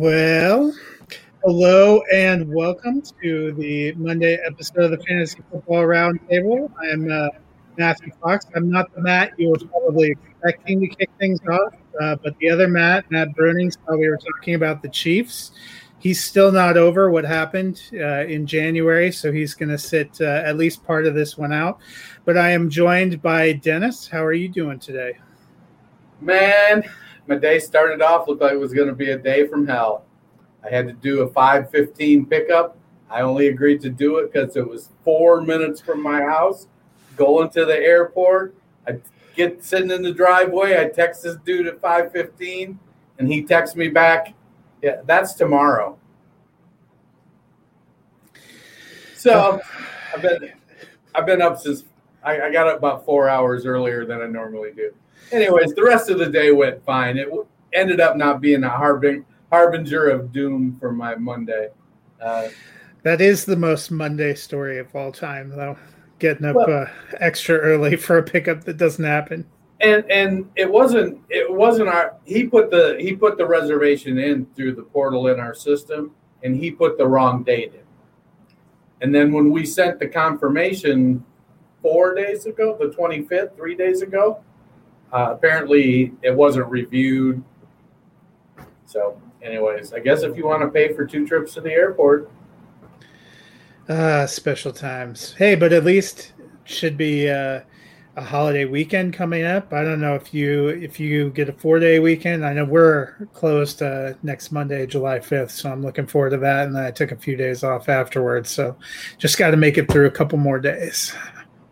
Well, hello and welcome to the Monday episode of the Fantasy Football Roundtable. I'm uh, Matthew Fox. I'm not the Matt you were probably expecting to kick things off, uh, but the other Matt, Matt Brunings, saw we were talking about the Chiefs. He's still not over what happened uh, in January, so he's going to sit uh, at least part of this one out. But I am joined by Dennis. How are you doing today? Man, my day started off looked like it was going to be a day from hell. I had to do a 5:15 pickup. I only agreed to do it because it was four minutes from my house. Going to the airport, I get sitting in the driveway. I text this dude at 5:15, and he texts me back, "Yeah, that's tomorrow." So I've been I've been up since I, I got up about four hours earlier than I normally do. Anyways, the rest of the day went fine. It ended up not being a harbing, harbinger of doom for my Monday. Uh, That is the most Monday story of all time, though. Getting up Well- uh, extra early for a pickup that doesn't happen. and and it wasn't it wasn't our he put the he put the reservation in through the portal in our system and he put the wrong date in and then when we sent the confirmation four days ago the 25th three days ago uh, apparently it wasn't reviewed so anyways i guess if you want to pay for two trips to the airport Ah, special times. Hey, but at least should be uh, a holiday weekend coming up. I don't know if you if you get a four day weekend. I know we're closed uh, next Monday, July fifth, so I'm looking forward to that. And I took a few days off afterwards, so just got to make it through a couple more days.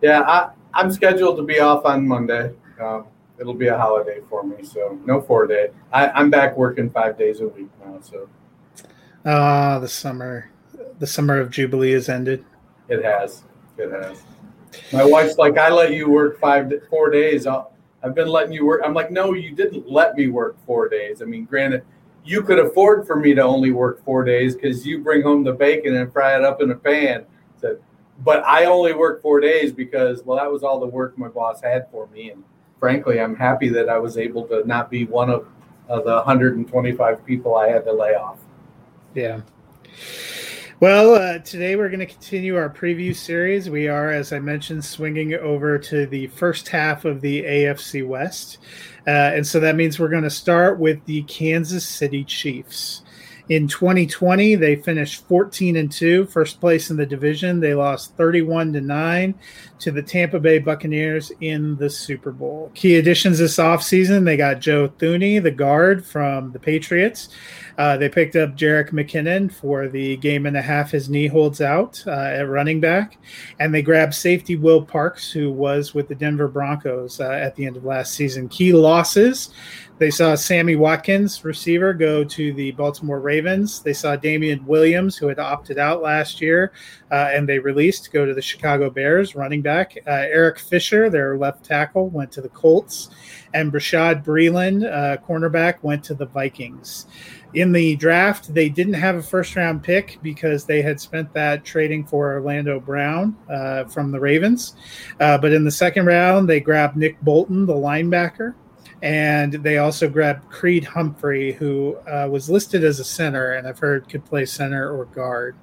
yeah I, i'm scheduled to be off on monday um, it'll be a holiday for me so no four day I, i'm back working five days a week now so Ah, the summer, the summer of Jubilee has ended. It has. It has. My wife's like, I let you work five, four days. I'll, I've been letting you work. I'm like, no, you didn't let me work four days. I mean, granted, you could afford for me to only work four days because you bring home the bacon and fry it up in a pan. So, but I only work four days because, well, that was all the work my boss had for me. And frankly, I'm happy that I was able to not be one of, the 125 people I had to lay off. Yeah. Well, uh, today we're going to continue our preview series. We are, as I mentioned, swinging over to the first half of the AFC West. Uh, and so that means we're going to start with the Kansas City Chiefs. In 2020, they finished 14 and 2, first place in the division. They lost 31 to 9 to the Tampa Bay Buccaneers in the Super Bowl. Key additions this offseason, they got Joe Thuney, the guard from the Patriots. Uh, they picked up Jerick McKinnon for the game and a half his knee holds out uh, at running back. And they grabbed safety Will Parks, who was with the Denver Broncos uh, at the end of last season. Key losses they saw Sammy Watkins, receiver, go to the Baltimore Ravens. They saw Damien Williams, who had opted out last year, uh, and they released, go to the Chicago Bears, running back. Uh, Eric Fisher, their left tackle, went to the Colts. And Bashaud Breeland, uh, cornerback, went to the Vikings. In the draft, they didn't have a first round pick because they had spent that trading for Orlando Brown uh, from the Ravens. Uh, but in the second round, they grabbed Nick Bolton, the linebacker and they also grabbed Creed Humphrey, who uh, was listed as a center, and I've heard could play center or guard.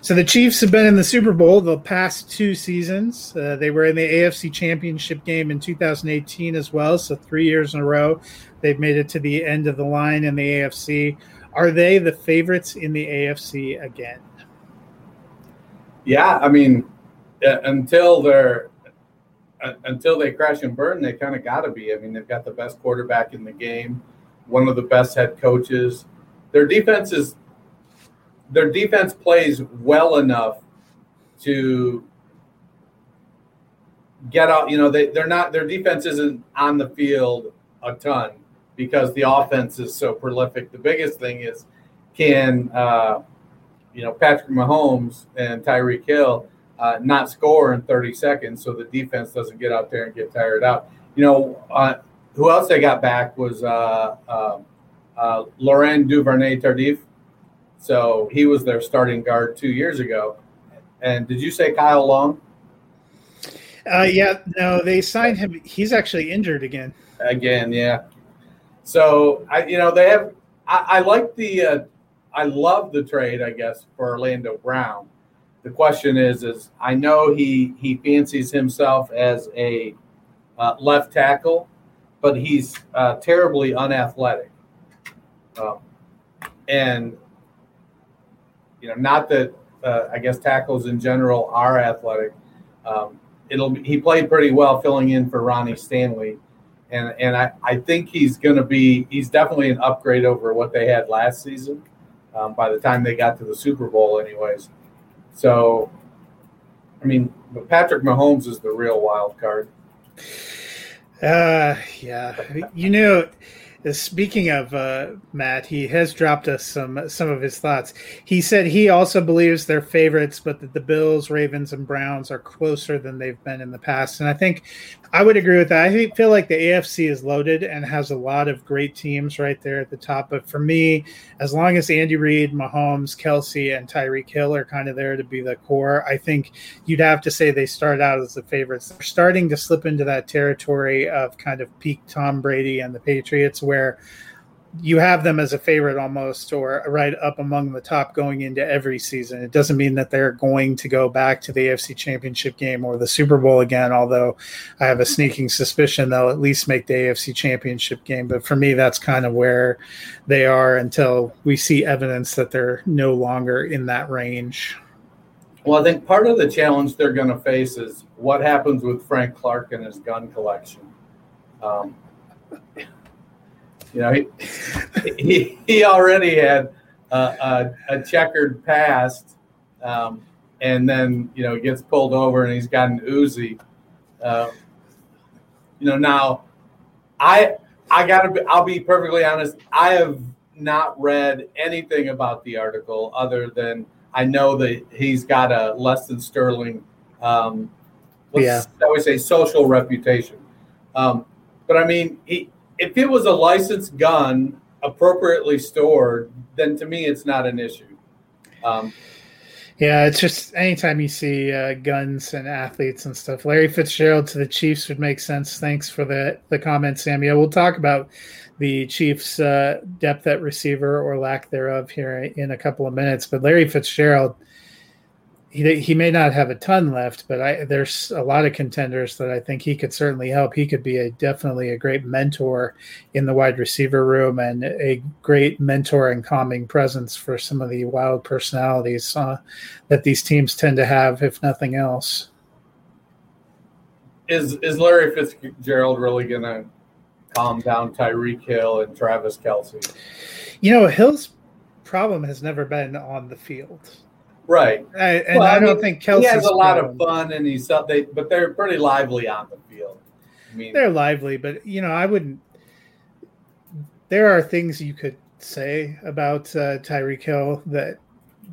So the Chiefs have been in the Super Bowl the past two seasons. Uh, they were in the AFC Championship game in 2018 as well. So three years in a row, they've made it to the end of the line in the AFC. Are they the favorites in the AFC again? Yeah, I mean, uh, until they're until they crash and burn, they kind of got to be. I mean, they've got the best quarterback in the game, one of the best head coaches. Their defense is their defense plays well enough to get out. You know, they they're not their defense isn't on the field a ton because the offense is so prolific. The biggest thing is can uh, you know Patrick Mahomes and Tyreek Hill uh, not score in 30 seconds so the defense doesn't get out there and get tired out. You know, uh, who else they got back was uh, um, uh Laurent Duvernay Tardif. So he was their starting guard two years ago. And did you say Kyle Long? Uh, yeah, no, they signed him. He's actually injured again. Again, yeah. So I, you know, they have. I, I like the. Uh, I love the trade, I guess, for Orlando Brown the question is, is I know he he fancies himself as a uh, left tackle, but he's uh, terribly unathletic. Um, and you know, not that uh, I guess tackles in general are athletic. Um, it'll be, he played pretty well filling in for Ronnie Stanley, and and I, I think he's going to be he's definitely an upgrade over what they had last season. Um, by the time they got to the Super Bowl, anyways. So, I mean, but Patrick Mahomes is the real wild card. Uh, yeah. You know, Speaking of uh, Matt, he has dropped us some some of his thoughts. He said he also believes they're favorites, but that the Bills, Ravens, and Browns are closer than they've been in the past. And I think I would agree with that. I feel like the AFC is loaded and has a lot of great teams right there at the top. But for me, as long as Andy Reid, Mahomes, Kelce, and Tyreek Hill are kind of there to be the core, I think you'd have to say they start out as the favorites. They're starting to slip into that territory of kind of peak Tom Brady and the Patriots where you have them as a favorite almost or right up among the top going into every season. It doesn't mean that they're going to go back to the AFC championship game or the Super Bowl again, although I have a sneaking suspicion they'll at least make the AFC championship game. But for me, that's kind of where they are until we see evidence that they're no longer in that range. Well, I think part of the challenge they're going to face is what happens with Frank Clark and his gun collection. Um, you know, he he, he already had a, a, checkered past, um, and then you know gets pulled over and he's got an Uzi. Uh, you know, now I I gotta be, I'll be perfectly honest. I have not read anything about the article other than I know that he's got a less than sterling. Um, yeah, I would say social reputation. Um, but I mean, he if it was a licensed gun appropriately stored, then to me it's not an issue. Um, Yeah, it's just anytime you see uh, guns and athletes and stuff. Larry Fitzgerald to the Chiefs would make sense. Thanks for the the comment, Samuel. We'll talk about the Chiefs' uh, depth at receiver or lack thereof here in a couple of minutes. But Larry Fitzgerald he he may not have a ton left, but I, there's a lot of contenders that I think he could certainly help. He could be a definitely a great mentor in the wide receiver room and a great mentor and calming presence for some of the wild personalities uh, that these teams tend to have, if nothing else. Is is Larry Fitzgerald really going to calm down Tyreek Hill and Travis Kelce? You know, Hill's problem has never been on the field Right. I, and well, I, I mean, don't think Kelce he has a lot of fun, and he's they, but they're pretty lively on the field. I mean, they're lively, but you know, I wouldn't. There are things you could say about uh, Tyreek Hill that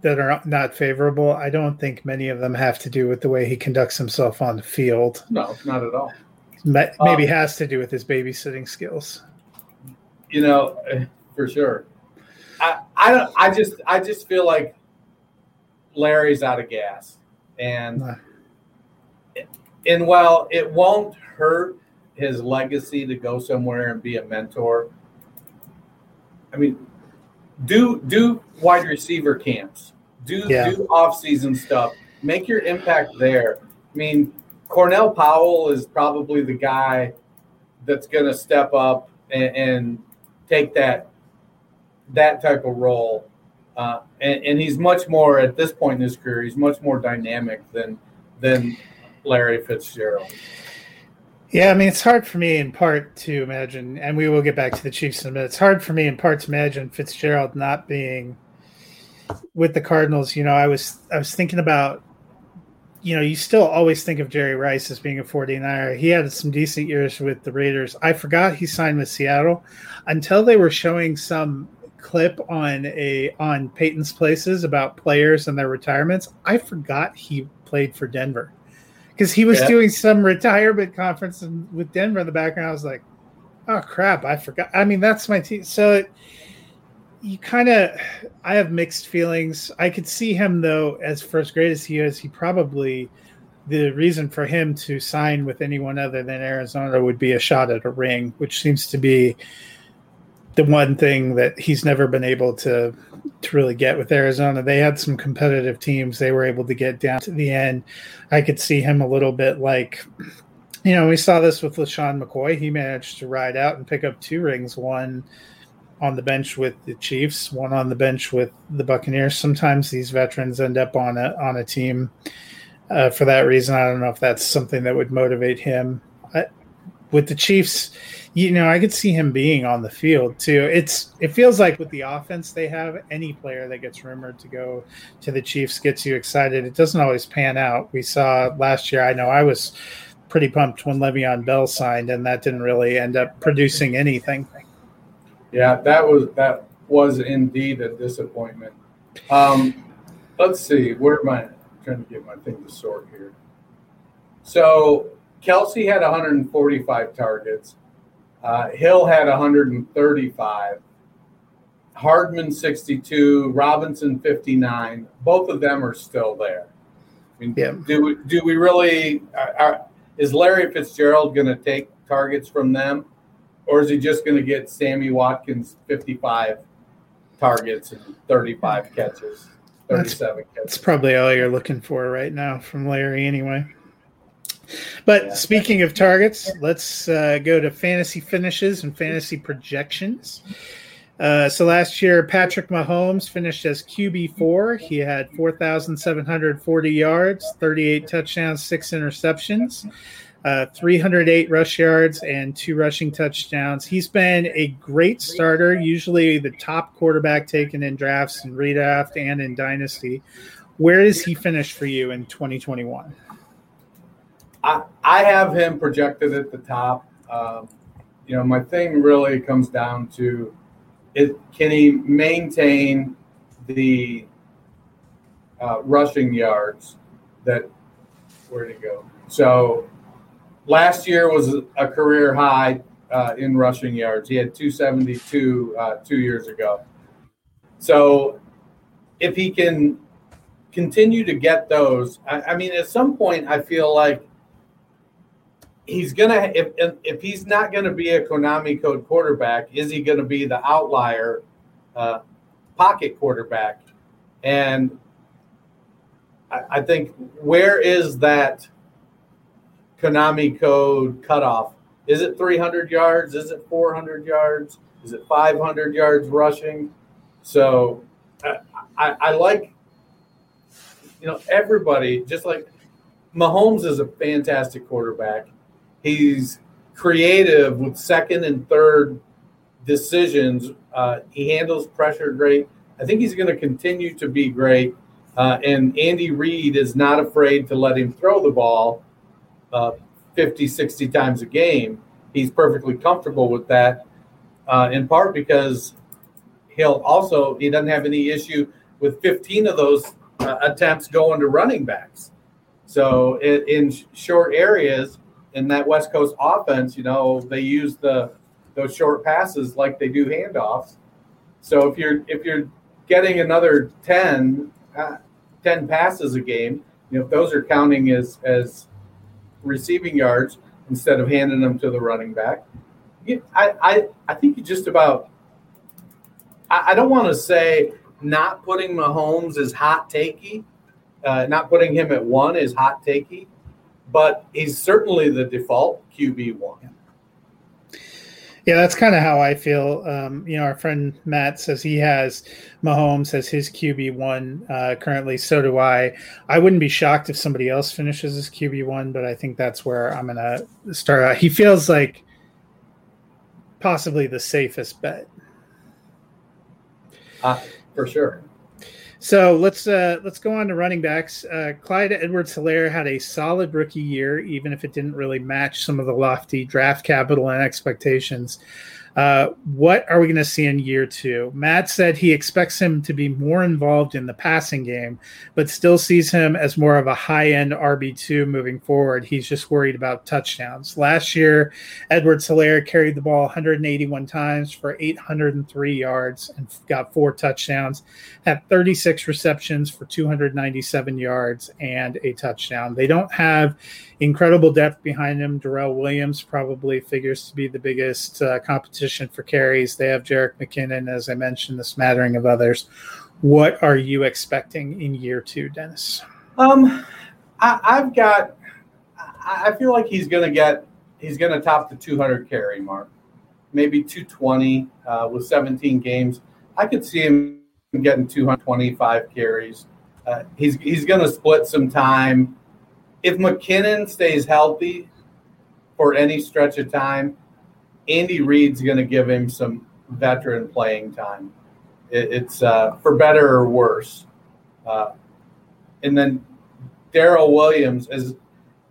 that are not favorable. I don't think many of them have to do with the way he conducts himself on the field. No, not at all. Maybe um, has to do with his babysitting skills. You know, eh, for sure. I I don't. I just I just feel like Larry's out of gas, and and while it won't hurt his legacy to go somewhere and be a mentor, I mean, do do wide receiver camps, do yeah. do off season stuff, make your impact there. I mean, Cornell Powell is probably the guy that's going to step up and, and, take that that type of role uh, and, and, he's much more at this point in his career. He's much more dynamic than than Larry Fitzgerald. Yeah, I mean, it's hard for me in part to imagine, and we will get back to the Chiefs in a minute. It's hard for me in part to imagine Fitzgerald not being with the Cardinals. You know, I was I was thinking about, you know, you still always think of Jerry Rice as being a 49er. He had some decent years with the Raiders. I forgot he signed with Seattle until they were showing some clip on a on Peyton's Places about players and their retirements, I forgot he played for Denver because he was yeah. doing some retirement conference with Denver in the background. I was like, oh crap, I forgot. I mean, that's my team. So it, you kind of, I have mixed feelings. I could see him though, as first grade as he is, he probably the reason for him to sign with anyone other than Arizona would be a shot at a ring, which seems to be the one thing that he's never been able to to really get with Arizona. They had some competitive teams. They were able to get down to the end. I could see him a little bit like, you know, we saw this with LeSean McCoy. He managed to ride out and pick up two rings, one on the bench with the Chiefs, one on the bench with the Buccaneers. Sometimes these veterans end up on a on a team uh, for that reason. I don't know if that's something that would motivate him. I, with the Chiefs, you know, I could see him being on the field too. It's it feels like with the offense they have, any player that gets rumored to go to the Chiefs gets you excited. It doesn't always pan out. We saw last year. I know I was pretty pumped when Le'Veon Bell signed, and that didn't really end up producing anything. Yeah, that was that was indeed a disappointment. Um, let's see, where am I trying to get my thing to sort here? So Kelce had 145 targets. Uh, Hill had 135. Hardman 62, Robinson 59. Both of them are still there. I mean, yeah. do we, do we really? Are, are, is Larry Fitzgerald going to take targets from them, or is he just going to get Sammy Watkins 55 targets and 35 catches, 37 that's, catches? That's probably all you're looking for right now from Larry, anyway. But yeah. speaking of targets, let's uh, go to fantasy finishes and fantasy projections. Uh, so last year, Patrick Mahomes finished as QB4. He had 4,740 yards, 38 touchdowns, six interceptions, uh, 308 rush yards, and two rushing touchdowns. He's been a great starter, usually the top quarterback taken in drafts and redraft and in Dynasty. Where does he finish for you in 2021? I, I have him projected at the top. Um, you know, my thing really comes down to it, can he maintain the uh, rushing yards that where did he go? So last year was a career high uh, in rushing yards. He had 272 uh, two years ago. So if he can continue to get those. I, I mean, at some point, I feel like he's gonna if if he's not gonna be a Konami code quarterback, is he gonna be the outlier uh, pocket quarterback? And I, I think where is that Konami code cutoff? Is it 300 yards? Is it 400 yards? Is it 500 yards rushing? So I, I, I like, you know, everybody, just like Mahomes is a fantastic quarterback. He's creative with second and third decisions. Uh, he handles pressure great. I think he's going to continue to be great. Uh, and Andy Reid is not afraid to let him throw the ball uh, 50, 60 times a game. He's perfectly comfortable with that, uh, in part because he'll also, he doesn't have any issue with 15 of those uh, attempts going to running backs. So in, in short areas, in that West Coast offense, you know, they use the those short passes like they do handoffs. So if you're if you're getting another 10, uh, 10 passes a game, you know, if those are counting as as receiving yards instead of handing them to the running back, you, I, I I think you just about. I, I don't want to say not putting Mahomes is hot takey, uh, not putting him at one is hot takey but he's certainly the default QB one. Yeah, that's kind of how I feel. Um, you know, our friend Matt says he has Mahomes as his QB one uh, currently. So do I. I wouldn't be shocked if somebody else finishes as QB one, but I think that's where I'm going to start out. He feels like possibly the safest bet. Uh, for sure. So let's uh, let's go on to running backs. Uh, Clyde Edwards-Helaire had a solid rookie year, even if it didn't really match some of the lofty draft capital and expectations. Uh, what are we going to see in year two? Matt said he expects him to be more involved in the passing game, but still sees him as more of a high end RB2 moving forward. He's just worried about touchdowns. Last year, Edwards-Helaire carried the ball 181 times for 803 yards and got four touchdowns, had 36 receptions for 297 yards and a touchdown. They don't have incredible depth behind him. Darrel Williams probably figures to be the biggest uh, competition for carries. They have Jerick McKinnon, as I mentioned, the smattering of others. What are you expecting in year two, Dennis? Um, I, I've got. I feel like he's going to get. He's going to top the 200 carry mark, maybe 220 uh, with 17 games. I could see him getting 225 carries. Uh, he's he's going to split some time if McKinnon stays healthy for any stretch of time, Andy Reid's going to give him some veteran playing time. It, it's uh, for better or worse. Uh, and then Darrel Williams, as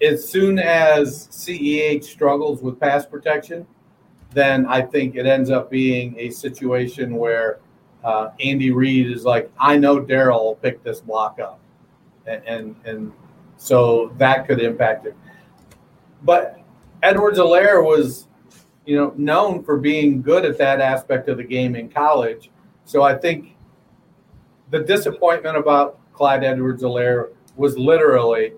as soon as CEH struggles with pass protection, then I think it ends up being a situation where uh, Andy Reid is like, I know Darrel will pick this block up, and and, and so that could impact it. But Edwards-Helaire was, you know, known for being good at that aspect of the game in college. So I think the disappointment about Clyde Edwards-Helaire was literally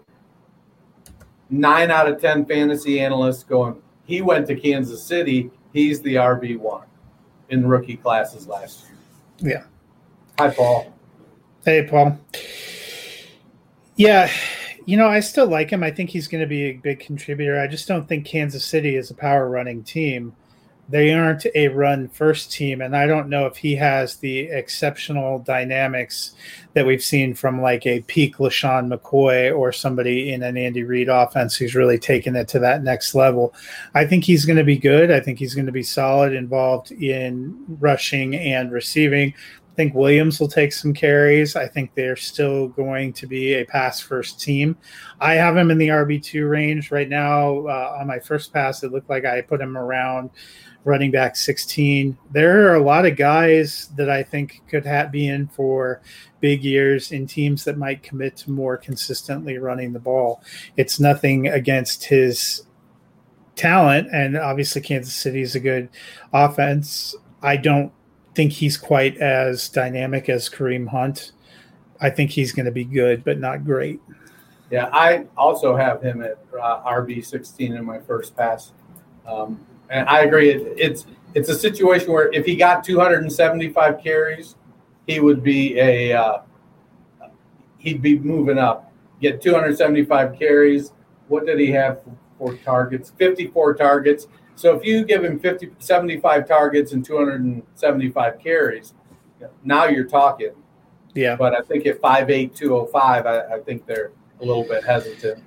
nine out of 10 fantasy analysts going, he went to Kansas City. He's the RB1 in rookie classes last year. Yeah. Hi, Paul. Hey, Paul. Yeah, you know, I still like him. I think he's going to be a big contributor. I just don't think Kansas City is a power running team. They aren't a run first team, and I don't know if he has the exceptional dynamics that we've seen from like a peak LeSean McCoy or somebody in an Andy Reid offense who's really taken it to that next level. I think he's going to be good. I think he's going to be solid, involved in rushing and receiving think Williams will take some carries. I think they're still going to be a pass first team. I have him in the RB2 range right now. Uh, on my first pass, it looked like I put him around running back 16. There are a lot of guys that I think could have, be in for big years in teams that might commit to more consistently running the ball. It's nothing against his talent, and obviously Kansas City is a good offense. I don't think he's quite as dynamic as Kareem Hunt. I think he's going to be good, but not great. Yeah, I also have him at uh, RB sixteen in my first pass, um, and I agree. It, it's it's a situation where if he got two hundred and seventy five carries, he would be a uh, he'd be moving up. Get two hundred seventy five carries. What did he have for targets? Fifty four targets. So if you give him 50, 75 targets and 275 carries, now you're talking. Yeah. But I think at 5'8", 205, I, I think they're a little bit hesitant.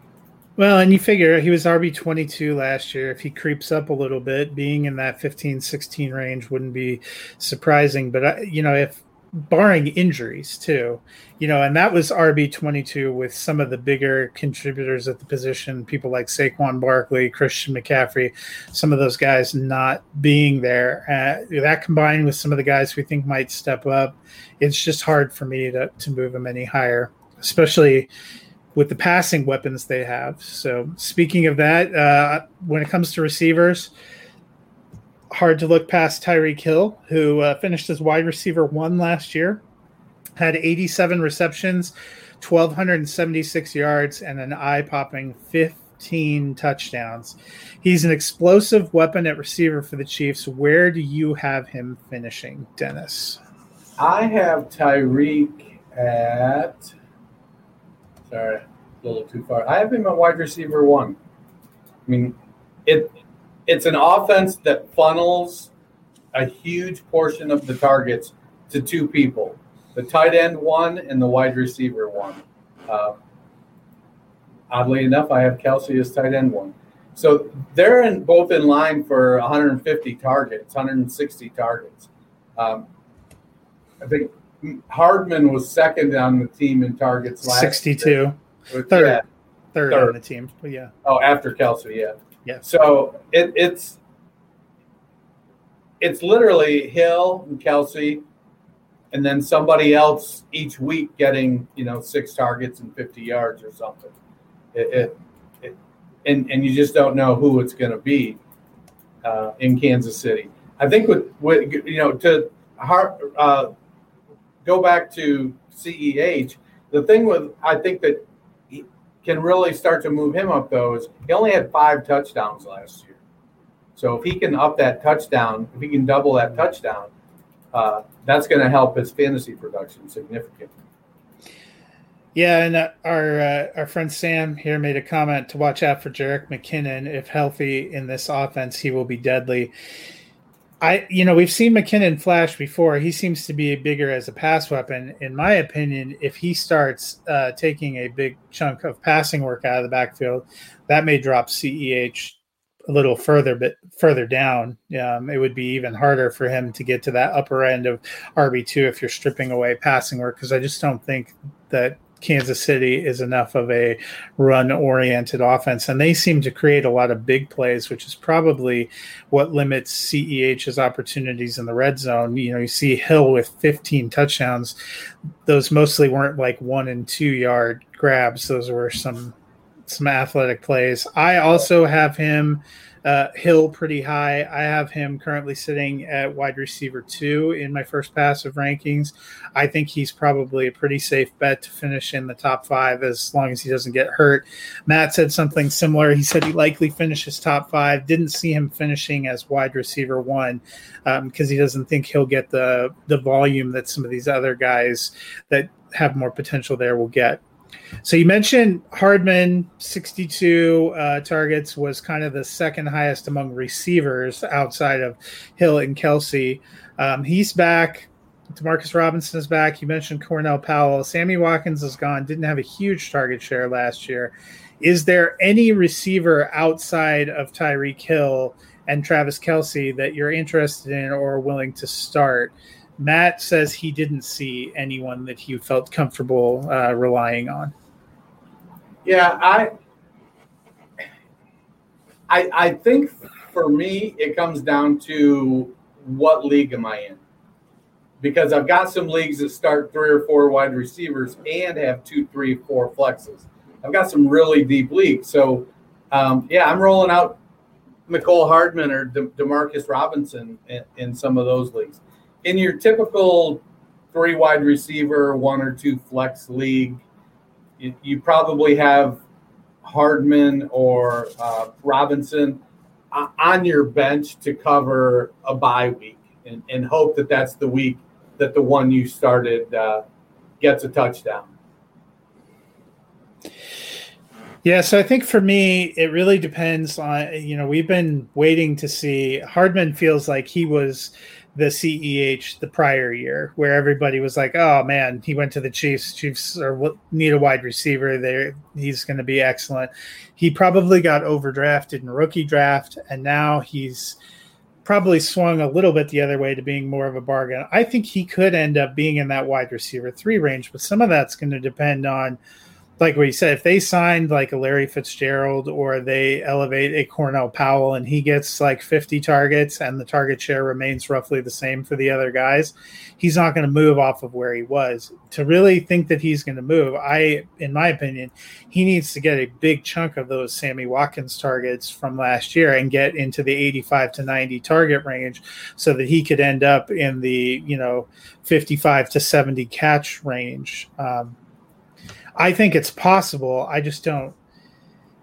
Well, and you figure he was RB 22 last year. If he creeps up a little bit, being in that 15 16 range wouldn't be surprising. But, I, you know, if barring injuries too, you know, and that was RB 22 with some of the bigger contributors at the position, people like Saquon Barkley, Christian McCaffrey, some of those guys not being there. Uh, that combined with some of the guys we think might step up, it's just hard for me to, to move them any higher, especially with the passing weapons they have. So, speaking of that, uh, when it comes to receivers, hard to look past Tyreek Hill, who uh, finished as wide receiver one last year, had 87 receptions, 1,276 yards, and an eye popping 15 touchdowns. He's an explosive weapon at receiver for the Chiefs. Where do you have him finishing, Dennis? I have Tyreek at. Sorry, a little too far. I have him at wide receiver one. I mean, it it's an offense that funnels a huge portion of the targets to two people the tight end one and the wide receiver one. Uh, oddly enough, I have Kelce as tight end one. So they're in, both in line for 150 targets, 160 targets. Um, I think Hardman was second on the team in targets last 62. Year. Third, yeah, third, third on the team. But yeah. Oh, after Kelce, yeah. Yeah. So it, it's it's literally Hill and Kelce, and then somebody else each week getting you know six targets and fifty yards or something. It, it, it and and you just don't know who it's going to be uh, in Kansas City. I think with, with you know to uh, go back to CEH. The thing with I think that can really start to move him up is he only had five touchdowns last year. So if he can up that touchdown, if he can double that touchdown, uh, that's going to help his fantasy production significantly. Yeah, and uh, our uh, our friend Sam here made a comment to watch out for Jerick McKinnon. If healthy in this offense, he will be deadly. I, you know, we've seen McKinnon flash before. He seems to be bigger as a pass weapon. In my opinion, if he starts uh, taking a big chunk of passing work out of the backfield, that may drop CEH a little further, but further down. Um, it would be even harder for him to get to that upper end of RB two if you're stripping away passing work. Because I just don't think that Kansas City is enough of a run oriented offense. And they seem to create a lot of big plays, which is probably what limits CEH's opportunities in the red zone. You know, you see Hill with 15 touchdowns. Those mostly weren't like one and two yard grabs, those were some some athletic plays. I also have him uh, Hill pretty high. I have him currently sitting at wide receiver two in my first pass of rankings. I think he's probably a pretty safe bet to finish in the top five as long as he doesn't get hurt. Matt said something similar. He said he likely finishes top five. Didn't see him finishing as wide receiver one because um, he doesn't think he'll get the the volume that some of these other guys that have more potential there will get. So you mentioned Hardman, 62 uh, targets, was kind of the second highest among receivers outside of Hill and Kelce. Um, he's back. Demarcus Robinson is back. You mentioned Cornell Powell. Sammy Watkins is gone. Didn't have a huge target share last year. Is there any receiver outside of Tyreek Hill and Travis Kelce that you're interested in or willing to start? Matt says he didn't see anyone that he felt comfortable uh, relying on. Yeah, I, I, I think for me it comes down to what league am I in? Because I've got some leagues that start three or four wide receivers and have two, three, four flexes. I've got some really deep leagues, so um, yeah, I'm rolling out Mecole Hardman or De- Demarcus Robinson in, in some of those leagues in your typical three wide receiver, one or two flex league, you, you probably have Hardman or uh, Robinson uh, on your bench to cover a bye week and, and hope that that's the week that the one you started uh, gets a touchdown. Yeah, so I think for me, it really depends on, you know, we've been waiting to see. Hardman feels like he was the CEH the prior year, where everybody was like, "Oh man, he went to the Chiefs. Chiefs are need a wide receiver there. He's going to be excellent." He probably got overdrafted in rookie draft, and now he's probably swung a little bit the other way to being more of a bargain. I think he could end up being in that wide receiver three range, but some of that's going to depend on like what you said, if they signed like a Larry Fitzgerald or they elevate a Cornell Powell and he gets like 50 targets and the target share remains roughly the same for the other guys, he's not going to move off of where he was. To really think that he's going to move, I, in my opinion, he needs to get a big chunk of those Sammy Watkins targets from last year and get into the 85 to 90 target range so that he could end up in the, you know, 55 to 70 catch range. Um, I think it's possible. I just don't.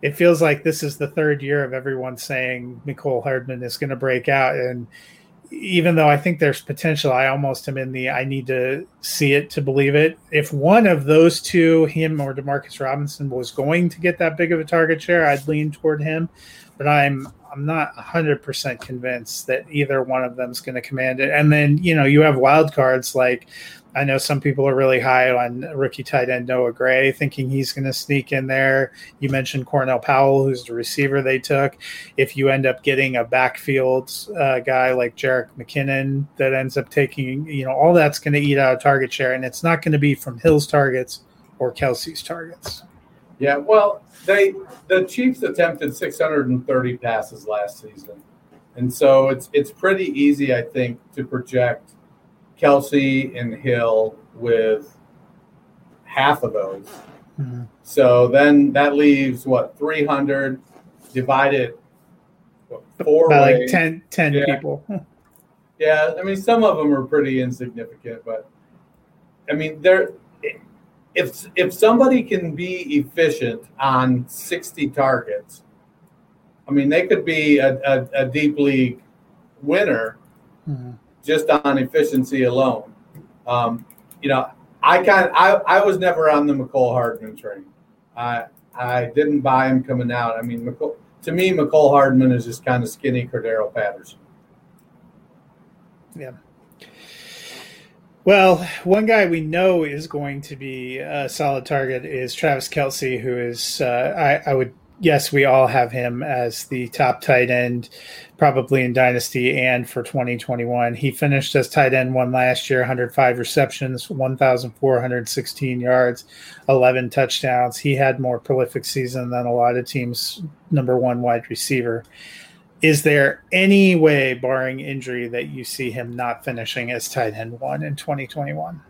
It feels like this is the third year of everyone saying Mecole Hardman is going to break out, and even though I think there's potential, I almost am in the I need to see it to believe it. If one of those two, him or Demarcus Robinson, was going to get that big of a target share, I'd lean toward him. But I'm I'm not 100% convinced that either one of them is going to command it. And then, you know, you have wild cards like I know some people are really high on rookie tight end Noah Gray, thinking he's going to sneak in there. You mentioned Cornell Powell, who's the receiver they took. If you end up getting a backfield uh, guy like Jerick McKinnon that ends up taking, you know, all that's going to eat out of target share, and it's not going to be from Hill's targets or Kelce's targets. Yeah, well, they the Chiefs attempted 630 passes last season, and so it's it's pretty easy, I think, to project Kelce and Hill with half of those. Mm-hmm. So then that leaves what 300 divided four By like 10, 10 yeah. people. yeah, I mean some of them are pretty insignificant, but I mean they're if if somebody can be efficient on 60 targets, I mean they could be a, a, a deep league winner. Mm-hmm just on efficiency alone. Um, you know, I kind I, I was never on the Mecole Hardman train. I I didn't buy him coming out. I mean, Mecole, to me, Mecole Hardman is just kind of skinny Cordarrelle Patterson. Yeah. Well, one guy we know is going to be a solid target is Travis Kelce, who is uh, I, I would yes, we all have him as the top tight end, probably in Dynasty and for 2021. He finished as tight end one last year, 105 receptions, 1,416 yards, 11 touchdowns. He had more prolific season than a lot of teams' number one wide receiver. Is there any way, barring injury, that you see him not finishing as tight end one in 2021?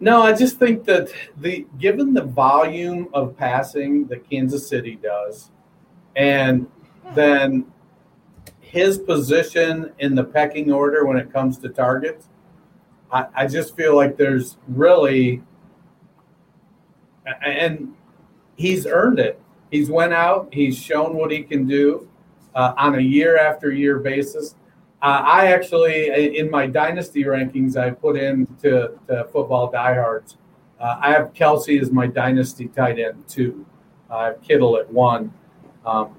No, I just think that the given the volume of passing that Kansas City does, and then his position in the pecking order when it comes to targets, I, I just feel like there's really, and he's earned it. He's went out. He's shown what he can do uh, on a year after year basis. Uh, I actually, in my dynasty rankings, I put in to, to football diehards. Uh, I have Kelce as my dynasty tight end two. I have Kittle at one. Um,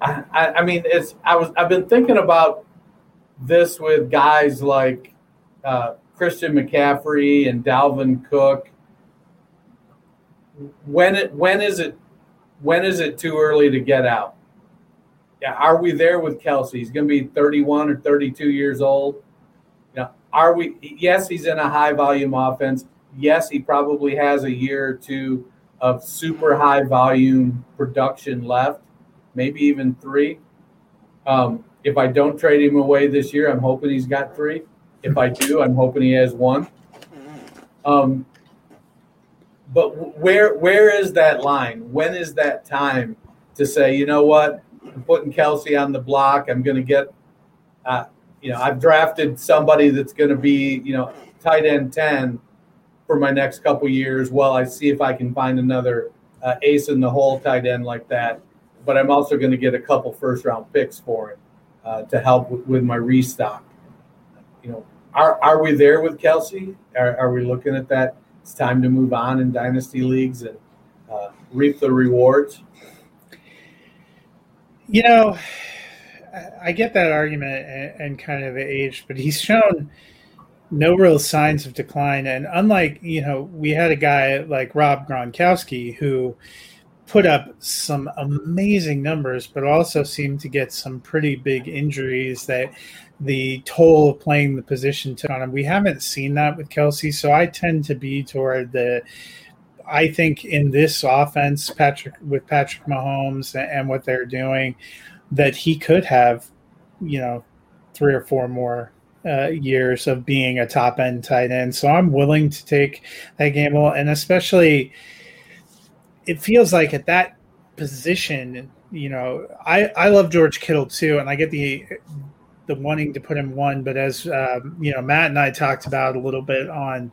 I, I, mean, it's I was I've been thinking about this with guys like uh, Christian McCaffrey and Dalvin Cook. When it when is it when is it too early to get out? Yeah, are we there with Kelce? He's going to be 31 or 32 years old. Are we? Yes, he's in a high volume offense. Yes, he probably has a year or two of super high volume production left, maybe even three. Um, if I don't trade him away this year, I'm hoping he's got three. If I do, I'm hoping he has one. Um, but where where is that line? When is that time to say, you know what, I'm putting Kelce on the block. I'm going to get. Uh, you know, I've drafted somebody that's going to be, you know, tight end 10 for my next couple years while I see if I can find another uh, ace in the hole tight end like that. But I'm also going to get a couple first round picks for it uh, to help with, with, my restock. You know, are, are we there with Kelce? Are, are we looking at that? It's time to move on in dynasty leagues and uh, reap the rewards. You know, I get that argument and, and kind of the age, but he's shown no real signs of decline. And unlike, you know, we had a guy like Rob Gronkowski who put up some amazing numbers, but also seemed to get some pretty big injuries that the toll of playing the position took on him. We haven't seen that with Kelce. So I tend to be toward the I think in this offense, Patrick with Patrick Mahomes and what they're doing, that he could have, you know, three or four more uh, years of being a top end tight end. So I'm willing to take that gamble, and especially it feels like at that position, you know, I I love George Kittle too, and I get the the wanting to put him one, but as um, you know, Matt and I talked about a little bit on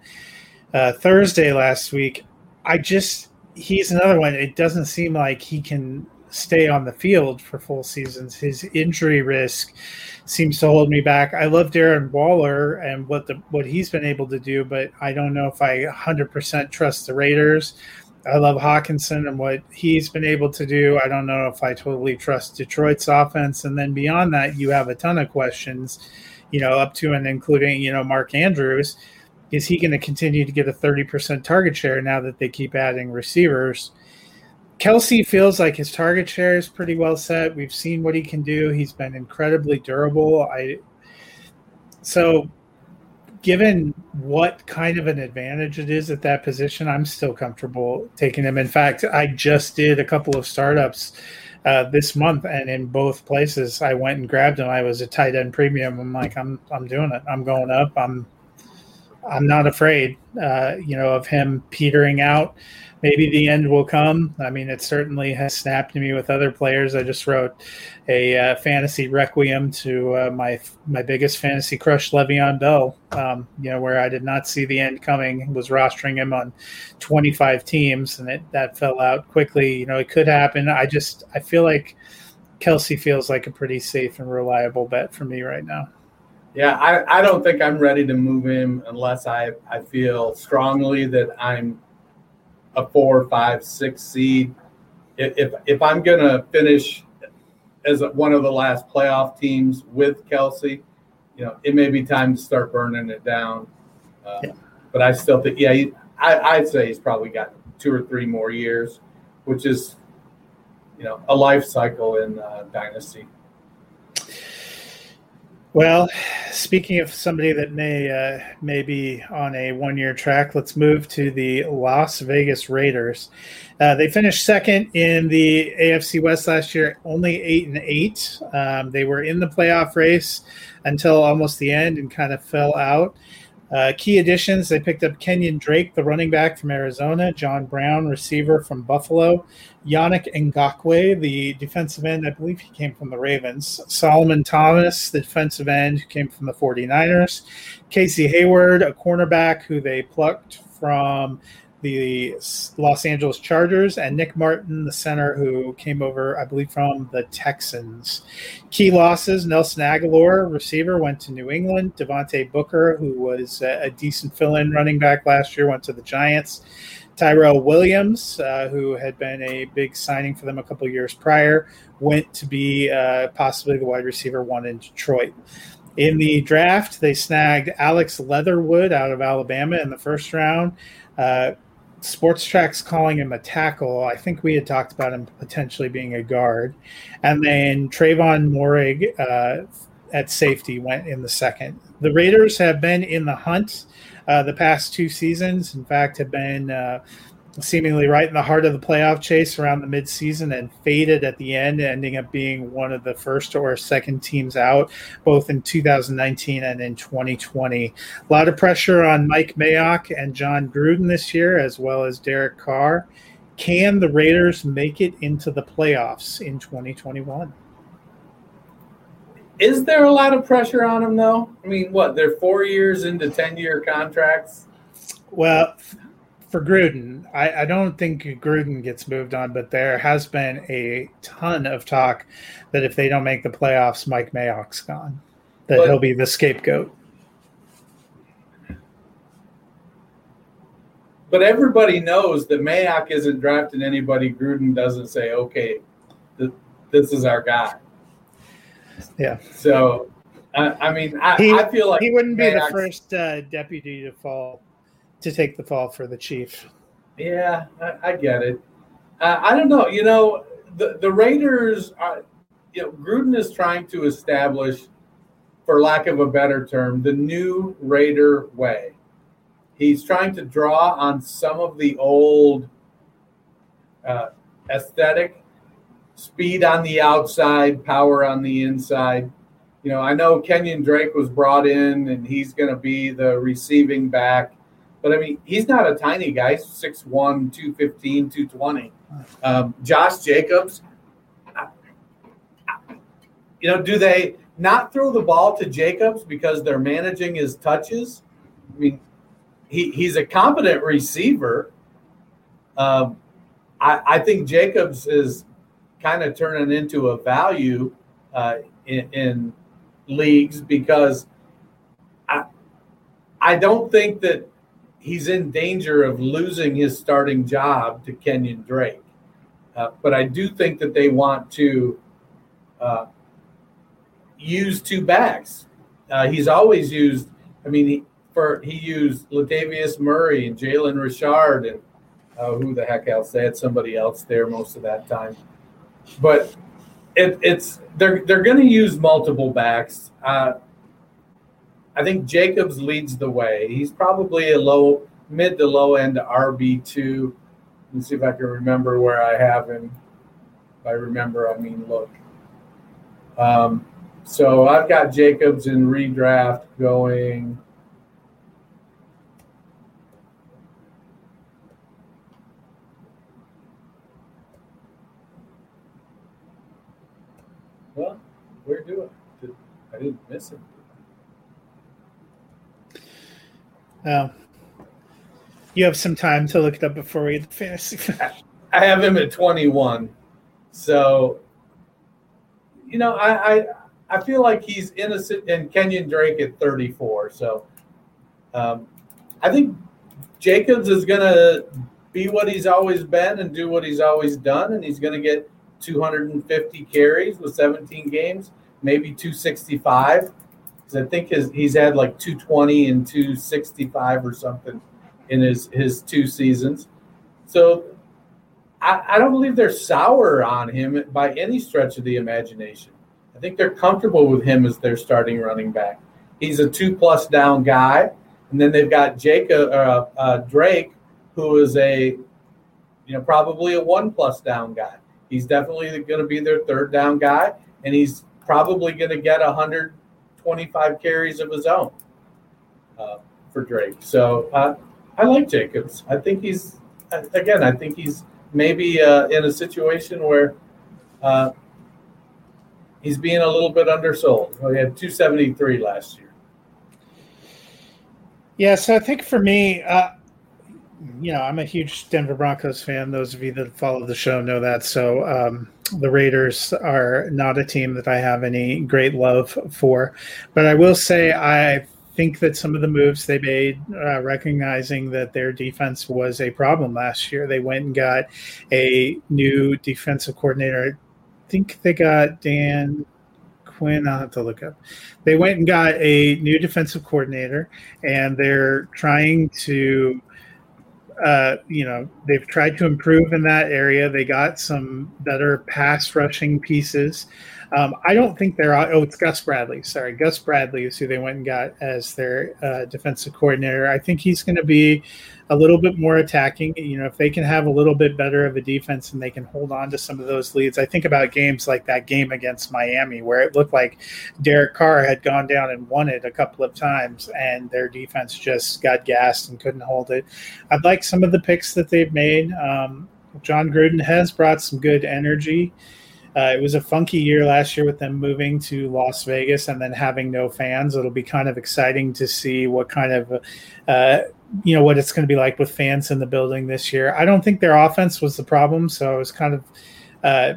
uh, Thursday last week. I just he's another one. It doesn't seem like he can stay on the field for full seasons. His injury risk seems to hold me back. I love Darren Waller and what the what he's been able to do, but I don't know if I 100% trust the Raiders. I love Hockenson and what he's been able to do. I don't know if I totally trust Detroit's offense. And then beyond that, you have a ton of questions, you know, up to and including, you know, Mark Andrews is he going to continue to get a 30% target share now that they keep adding receivers? Kelce feels like his target share is pretty well set. We've seen what he can do. He's been incredibly durable. I so given what kind of an advantage it is at that position, I'm still comfortable taking him. In fact, I just did a couple of startups uh, this month, and in both places, I went and grabbed him. I was a tight end premium. I'm like, I'm I'm doing it. I'm going up. I'm I'm not afraid, uh, you know, of him petering out. Maybe the end will come. I mean, it certainly has snapped me with other players. I just wrote a uh, fantasy requiem to uh, my my biggest fantasy crush, Le'Veon Bell. Um, you know, where I did not see the end coming. Was rostering him on 25 teams, and it that fell out quickly. You know, it could happen. I just I feel like Kelce feels like a pretty safe and reliable bet for me right now. Yeah, I, I don't think I'm ready to move him unless I, I feel strongly that I'm a four, five, six seed. If, if I'm going to finish as one of the last playoff teams with Kelce, you know, it may be time to start burning it down. Uh, yeah. But I still think, yeah, he, I, I'd say he's probably got two or three more years, which is, you know, a life cycle in uh, Dynasty. Well, speaking of somebody that may uh, may be on a one year track, let's move to the Las Vegas Raiders. Uh, they finished second in the AFC West last year, only eight and eight. Um, they were in the playoff race until almost the end and kind of fell out. Uh, key additions they picked up Kenyon Drake, the running back from Arizona, John Brown, receiver from Buffalo, Yannick Ngakoue, the defensive end, I believe he came from the Ravens, Solomon Thomas, the defensive end who came from the 49ers, Casey Hayward, a cornerback who they plucked from the Los Angeles Chargers, and Nick Martin, the center who came over, I believe, from the Texans. Key losses Nelson Agholor, receiver, went to New England. Devontae Booker, who was a decent fill in running back last year, went to the Giants. Tyrell Williams, uh, who had been a big signing for them a couple years prior, went to be uh, possibly the wide receiver one in Detroit. In the draft, they snagged Alex Leatherwood out of Alabama in the first round. Uh, Spotrac's calling him a tackle. I think we had talked about him potentially being a guard. And then Trevon Moehrig uh, at safety went in the second. The Raiders have been in the hunt uh, the past two seasons. In fact, have been uh, seemingly right in the heart of the playoff chase around the midseason and faded at the end, ending up being one of the first or second teams out, both in 2019 and in 2020. A lot of pressure on Mike Mayock and Jon Gruden this year, as well as Derek Carr. Can the Raiders make it into the playoffs in 2021? Is there a lot of pressure on them, though? I mean, what they're four years into ten-year contracts. Well, for Gruden, I, I, don't think Gruden gets moved on, but there has been a ton of talk that if they don't make the playoffs, Mike Mayock's gone, that but, he'll be the scapegoat. But everybody knows that Mayock isn't drafting anybody. Gruden doesn't say, "Okay, th- this is our guy." Yeah. So, I, I mean, I, he, I, feel like he wouldn't be the first uh, deputy to fall to take the fall for the chief. Yeah, I, I get it. Uh, I don't know. You know, the the Raiders are. You know, Gruden is trying to establish, for lack of a better term, the new Raider way. He's trying to draw on some of the old uh, aesthetic, speed on the outside, power on the inside. You know, I know Kenyon Drake was brought in and he's going to be the receiving back but I mean, he's not a tiny guy, 6'1, 215, 220. Um, Josh Jacobs, you know, do they not throw the ball to Jacobs because they're managing his touches? I mean, he, he's a competent receiver. Um, I, I think Jacobs is kind of turning into a value uh, in, in leagues because I, I don't think that he's in danger of losing his starting job to Kenyon Drake. Uh, but I do think that they want to uh, use two backs. Uh, he's always used. I mean, he, for he used Latavius Murray and Jalen Richard and uh, who the heck else? They had somebody else there most of that time. But it, it's they're they're going to use multiple backs. I think Jacobs leads the way. He's probably a low, mid to low end RB two. Let's see if I can remember where I have him. If I remember, I mean look. Um, so I've got Jacobs in redraft going. Well, where do I? I didn't miss him. Oh. You have some time to look it up before we get the fantasy. I have him at 21. So, you know, I, I, I feel like he's innocent, and Kenyon Drake at 34. So, um, I think Jacobs is going to be what he's always been and do what he's always done, and he's going to get 250 carries with 17 games, maybe 265 because I think his he's had like 220 and 265 or something in his his two seasons. So I, I don't believe they're sour on him by any stretch of the imagination. I think they're comfortable with him as their starting running back. He's a two plus down guy, and then they've got Jacob uh, uh, Drake, who is a you know probably a one plus down guy. He's definitely going to be their third down guy, and he's probably going to get a hundred 25 carries of his own uh, for Drake. So uh, I like Jacobs. I think he's, again, I think he's maybe uh, in a situation where uh, he's being a little bit undersold. Well, he had 273 last year. Yeah, so I think for me, uh, you know, I'm a huge Denver Broncos fan. Those of you that follow the show know that. So um, the Raiders are not a team that I have any great love for. But I will say I think that some of the moves they made, uh, recognizing that their defense was a problem last year, they went and got a new defensive coordinator. I think they got Dan Quinn. I'll have to look up. They went and got a new defensive coordinator, and they're trying to uh, you know, they've tried to improve in that area. They got some better pass rushing pieces. Um, I don't think they're. Oh, it's Gus Bradley. Sorry, Gus Bradley is who they went and got as their uh, defensive coordinator. I think he's going to be a little bit more attacking. You know, if they can have a little bit better of a defense and they can hold on to some of those leads, I think about games like that game against Miami where it looked like Derek Carr had gone down and won it a couple of times and their defense just got gassed and couldn't hold it. I'd like some of the picks that they've made. Um, Jon Gruden has brought some good energy Uh, it was a funky year last year with them moving to Las Vegas and then having no fans. It'll be kind of exciting to see what kind of, uh, you know, what it's going to be like with fans in the building this year. I don't think their offense was the problem, so I was kind of uh,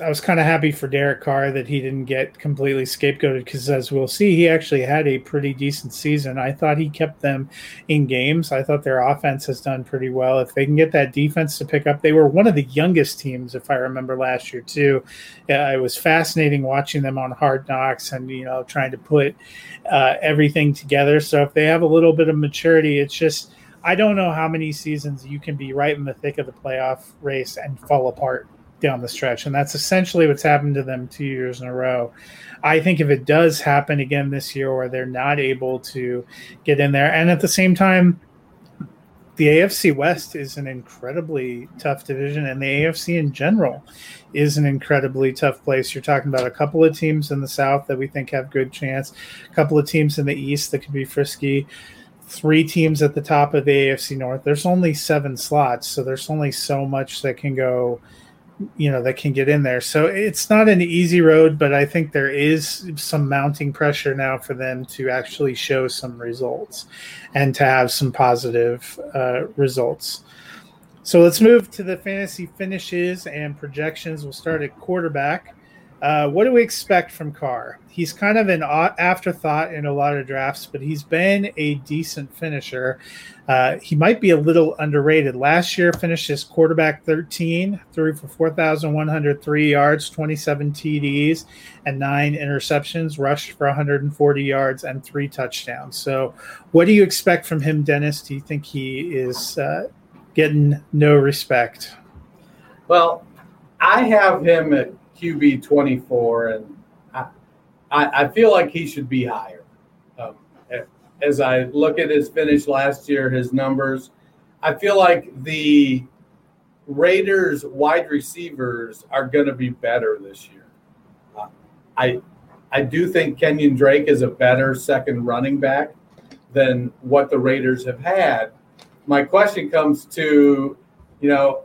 I was kind of happy for Derek Carr that he didn't get completely scapegoated because, as we'll see, he actually had a pretty decent season. I thought he kept them in games. I thought their offense has done pretty well. If they can get that defense to pick up, they were one of the youngest teams, if I remember last year too. Uh, it was fascinating watching them on Hard Knocks and you know trying to put uh, everything together. So if they have a little bit of maturity, it's just. I don't know how many seasons you can be right in the thick of the playoff race and fall apart down the stretch. And that's essentially what's happened to them two years in a row. I think if it does happen again this year where they're not able to get in there, and at the same time, the AFC West is an incredibly tough division, and the AFC in general is an incredibly tough place. You're talking about a couple of teams in the South that we think have good chance, a couple of teams in the East that could be frisky, three teams at the top of the AFC North. There's only seven slots, so there's only so much that can go you know that can get in there. So it's not an easy road, but I think there is some mounting pressure now for them to actually show some results and to have some positive uh, results. So let's move to the fantasy finishes and projections. We'll start at quarterback. Uh, what do we expect from Carr? He's kind of an afterthought in a lot of drafts, but he's been a decent finisher. Uh, he might be a little underrated. Last year, finished as quarterback 13, threw for 4,103 yards, 27 TDs, and nine interceptions, rushed for 140 yards and three touchdowns. So, what do you expect from him, Dennis? Do you think he is uh, getting no respect? Well, I have him at QB 24, and I, I, feel like he should be higher. Um, as I look at his finish last year, his numbers, I feel like the Raiders wide receivers are going to be better this year. Uh, I I do think Kenyon Drake is a better second running back than what the Raiders have had. My question comes to, you know,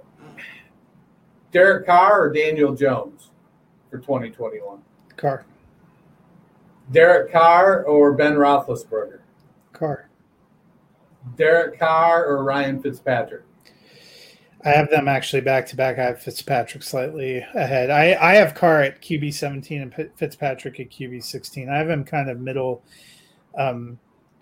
Derek Carr or Daniel Jones for 2021? Carr. Derek Carr or Ben Roethlisberger? Carr. Derek Carr or Ryan Fitzpatrick? I have them actually back to back. I have Fitzpatrick slightly ahead. I, I have Carr at QB 17 and Fitzpatrick at QB 16. I have him kind of middle um,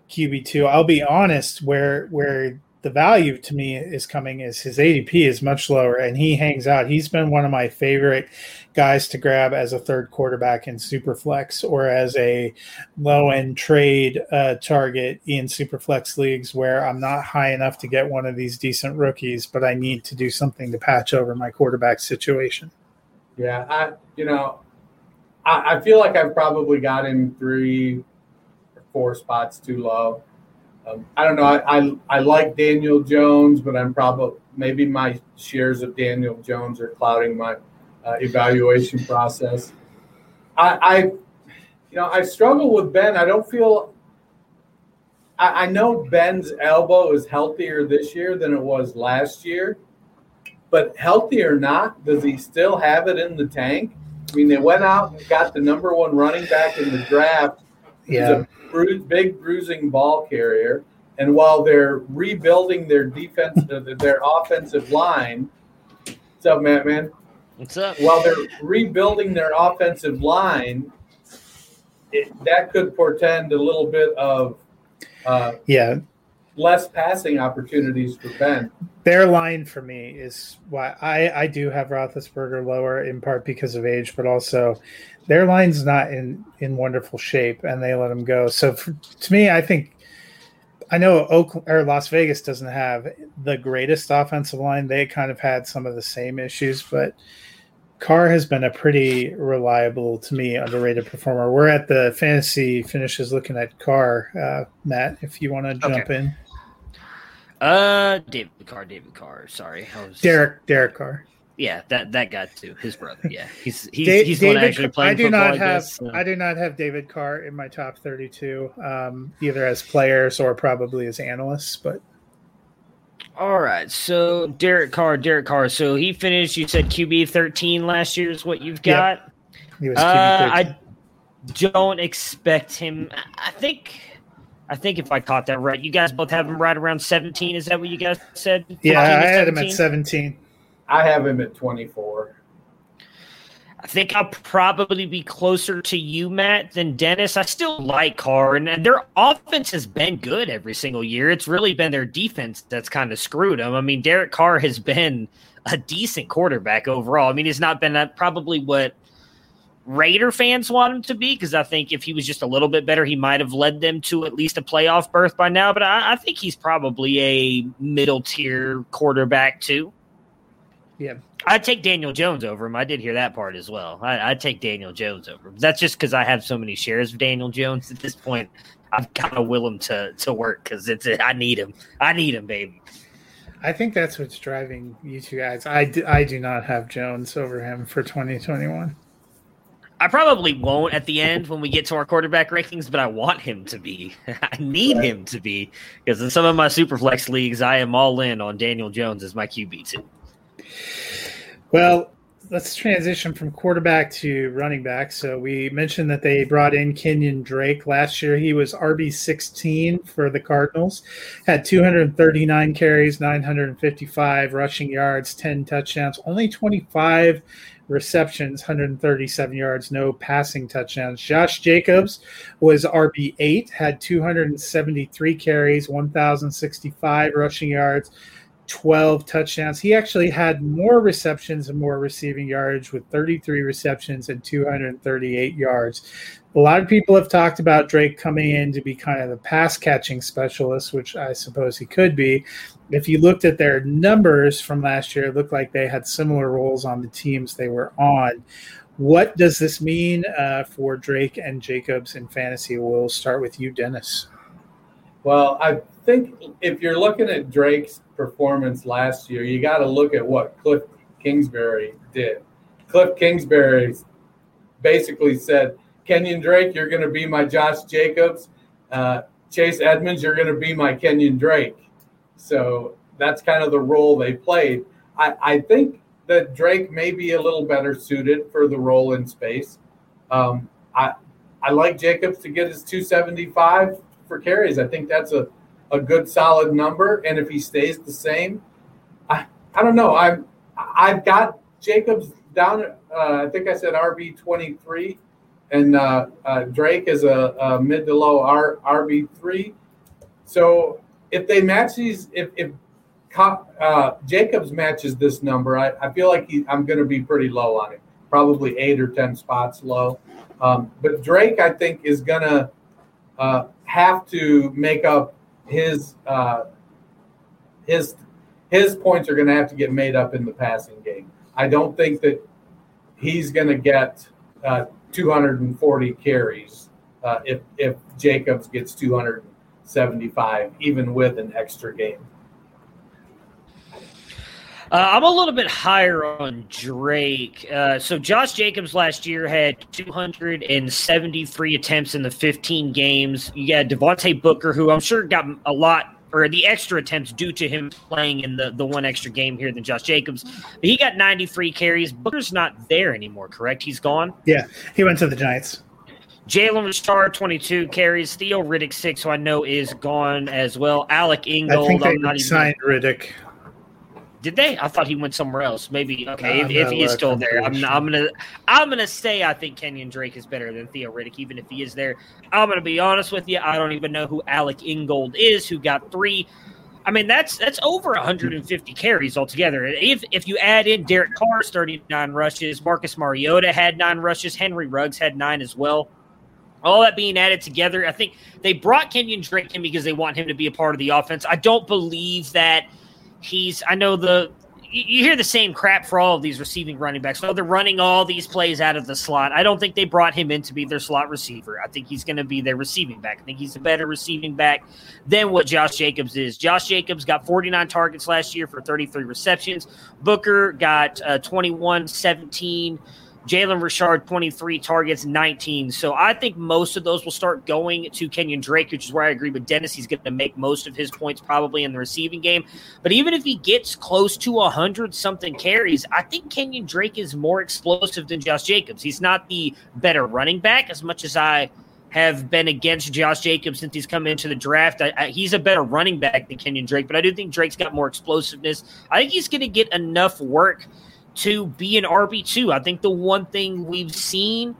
QB 2. I'll be honest, where where the value to me is coming is his ADP is much lower and he hangs out. He's been one of my favorite guys to grab as a third quarterback in Superflex or as a low end trade uh, target in Superflex leagues where I'm not high enough to get one of these decent rookies, but I need to do something to patch over my quarterback situation. Yeah, I you know, I, I feel like I've probably got him three or four spots too low. Um, I don't know. I, I, I like Daniel Jones, but I'm probably maybe my shares of Daniel Jones are clouding my uh, evaluation process. I, I, you know, I struggle with Ben. I don't feel. I, I know Ben's elbow is healthier this year than it was last year, but healthy or not, does he still have it in the tank? I mean, they went out and got the number one running back in the draft. Yeah bru- big bruising ball carrier. And while they're rebuilding their defense, their offensive line, what's up, Matt? Man, what's up? While they're rebuilding their offensive line, it, that could portend a little bit of uh, yeah less passing opportunities for Ben. Their line for me is why I, I do have Roethlisberger lower in part because of age, but also their line's not in in wonderful shape, and they let him go. So for, to me, I think I know Oakland or Las Vegas doesn't have the greatest offensive line. They kind of had some of the same issues, but Carr has been a pretty reliable to me underrated performer. We're at the fantasy finishes looking at Carr, uh, Matt. If you want to jump okay. in. Uh, David Carr, David Carr. Sorry, was... Derek Derek Carr yeah, that that guy too. His brother. Yeah, he's he's, da- he's David, actually playing I do not have guess, so. I do not have David Carr in my top thirty-two, um, either as players or probably as analysts. But All right. So Derek Carr, Derek Carr. So he finished. You said QB thirteen last year is what you've got. Yep. He was QB uh, I don't expect him. I think. I think if I caught that right, you guys both have him right around seventeen. Is that what you guys said? Yeah, I had him at seventeen. I have him at twenty four. I think I'll probably be closer to you, Matt, than Dennis. I still like Carr, and, and, their offense has been good every single year. It's really been their defense that's kind of screwed them. I mean, Derek Carr has been a decent quarterback overall. I mean, he's not been that probably what Raider fans want him to be because I think if he was just a little bit better, he might have led them to at least a playoff berth by now. But I, I think he's probably a middle tier quarterback too. Yeah, I'd take Daniel Jones over him. I did hear that part as well. I, would take Daniel Jones over him. That's just because I have so many shares of Daniel Jones at this point. I'm kind of willing to to work because it's I need him. I need him, baby. I think that's what's driving you two guys. I do, I do not have Jones over him for 2021. I probably won't at the end when we get to our quarterback rankings, but I want him to be. I need right. him to be because in some of my superflex leagues, I am all in on Daniel Jones as my QB too. Well, let's transition from quarterback to running back. So we mentioned that they brought in Kenyon Drake last year. He was RB 16 for the Cardinals, had 239 carries, 955 rushing yards, 10 touchdowns, only 25 receptions, 137 yards, no passing touchdowns. Josh Jacobs was RB8, had 273 carries, 1,065 rushing yards, 12 touchdowns. He actually had more receptions and more receiving yards with 33 receptions and 238 yards. A lot of people have talked about Drake coming in to be kind of the pass catching specialist, which I suppose he could be. If you looked at their numbers from last year, it looked like they had similar roles on the teams they were on. What does this mean uh, for Drake and Jacobs in fantasy? We'll start with you, Dennis. Well, I think if you're looking at Drake's performance last year, you got to look at what Cliff Kingsbury did. Cliff Kingsbury basically said, Kenyon Drake, you're going to be my Josh Jacobs. Uh, Chase Edmonds, you're going to be my Kenyon Drake. So that's kind of the role they played. I, I think that Drake may be a little better suited for the role in space. Um, I I like Jacobs to get his 275 for carries. I think that's a, a good solid number. And if he stays the same, I, I don't know. I'm I've got Jacobs down. Uh, I think I said RB 23, and uh, uh, Drake is a, a, mid to low R, RB three. So if they match these, if if uh, Jacobs matches this number, I, I feel like he, I'm going to be pretty low on it, probably eight or ten spots low. Um, but Drake, I think, is going to uh, have to make up his uh, his his points are going to have to get made up in the passing game. I don't think that he's going to get uh, 240 carries uh, if if Jacobs gets 275, even with an extra game. Uh, I'm a little bit higher on Drake. Uh, so Josh Jacobs last year had 273 attempts in the 15 games. You got Devontae Booker, who I'm sure got a lot or the extra attempts due to him playing in the, the one extra game here than Josh Jacobs. But he got 93 carries. Booker's not there anymore, correct? He's gone? Yeah, he went to the Giants. Jalen Richard, 22 carries. Theo Riddick, 6, who I know is gone as well. Alec Ingold. I think they I'm not signed even... Riddick. Did they? I thought he went somewhere else. Maybe okay. if, if he is still there, I'm, I'm, gonna I'm gonna say I think Kenyon Drake is better than Theo Riddick, even if he is there. I'm gonna be honest with you. I don't even know who Alec Ingold is, who got three. I mean, that's that's over 150 carries altogether. If if you add in Derek Carr's 39 rushes, Marcus Mariota had nine rushes, Henry Ruggs had nine as well. All that being added together, I think they brought Kenyon Drake in because they want him to be a part of the offense. I don't believe that – he's I know the you hear the same crap for all of these receiving running backs. So they're running all these plays out of the slot. I don't think they brought him in to be their slot receiver. I think he's going to be their receiving back. I think he's a better receiving back than what Josh Jacobs is. Josh Jacobs got 49 targets last year for 33 receptions. Booker got uh, 21, 17, Jalen Richard, 23 targets, 19. So I think most of those will start going to Kenyon Drake, which is where I agree with Dennis. He's going to make most of his points probably in the receiving game. But even if he gets close to 100 something carries, I think Kenyon Drake is more explosive than Josh Jacobs. He's not the better running back as much as I have been against Josh Jacobs since he's come into the draft. I, I, he's a better running back than Kenyon Drake, but I do think Drake's got more explosiveness. I think he's going to get enough work to be an RB2. I think the one thing we've seen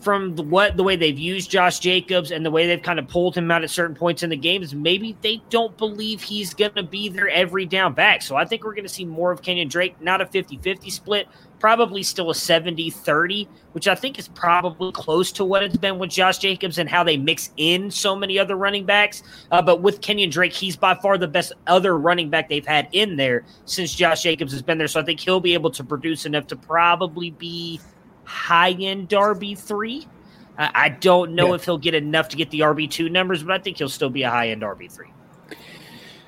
from the, what the way they've used Josh Jacobs and the way they've kind of pulled him out at certain points in the game is maybe they don't believe he's going to be there every down back. So I think we're going to see more of Kenyon Drake, not a 50 50 split, probably still a 70 30, which I think is probably close to what it's been with Josh Jacobs and how they mix in so many other running backs. Uh, but with Kenyon Drake, he's by far the best other running back they've had in there since Josh Jacobs has been there. So I think he'll be able to produce enough to probably be high end RB3. I, I don't know yeah. if he'll get enough to get the RB2 numbers, but I think he'll still be a high end RB3.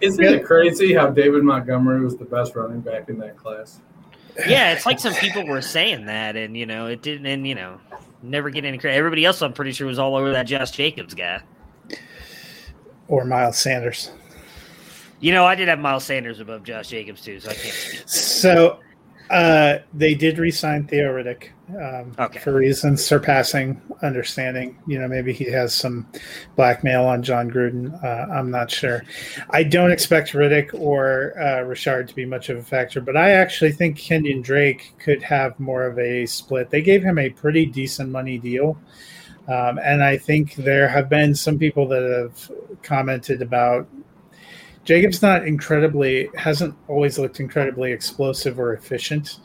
Isn't it crazy how David Montgomery was the best running back in that class? Yeah, it's like some people were saying that, and you know, it didn't, and you know, never get any credit. Everybody else, I'm pretty sure, was all over that Josh Jacobs guy or Miles Sanders. You know, I did have Miles Sanders above Josh Jacobs too, so I can't speak. So uh, they did resign Theo Riddick um, okay. for reasons surpassing understanding. You know, maybe he has some blackmail on Jon Gruden. Uh, I'm not sure. I don't expect Riddick or uh, Richard to be much of a factor, but I actually think Kenyon Drake could have more of a split. They gave him a pretty decent money deal. Um, and I think there have been some people that have commented about Jacob's not incredibly hasn't always looked incredibly explosive or efficient.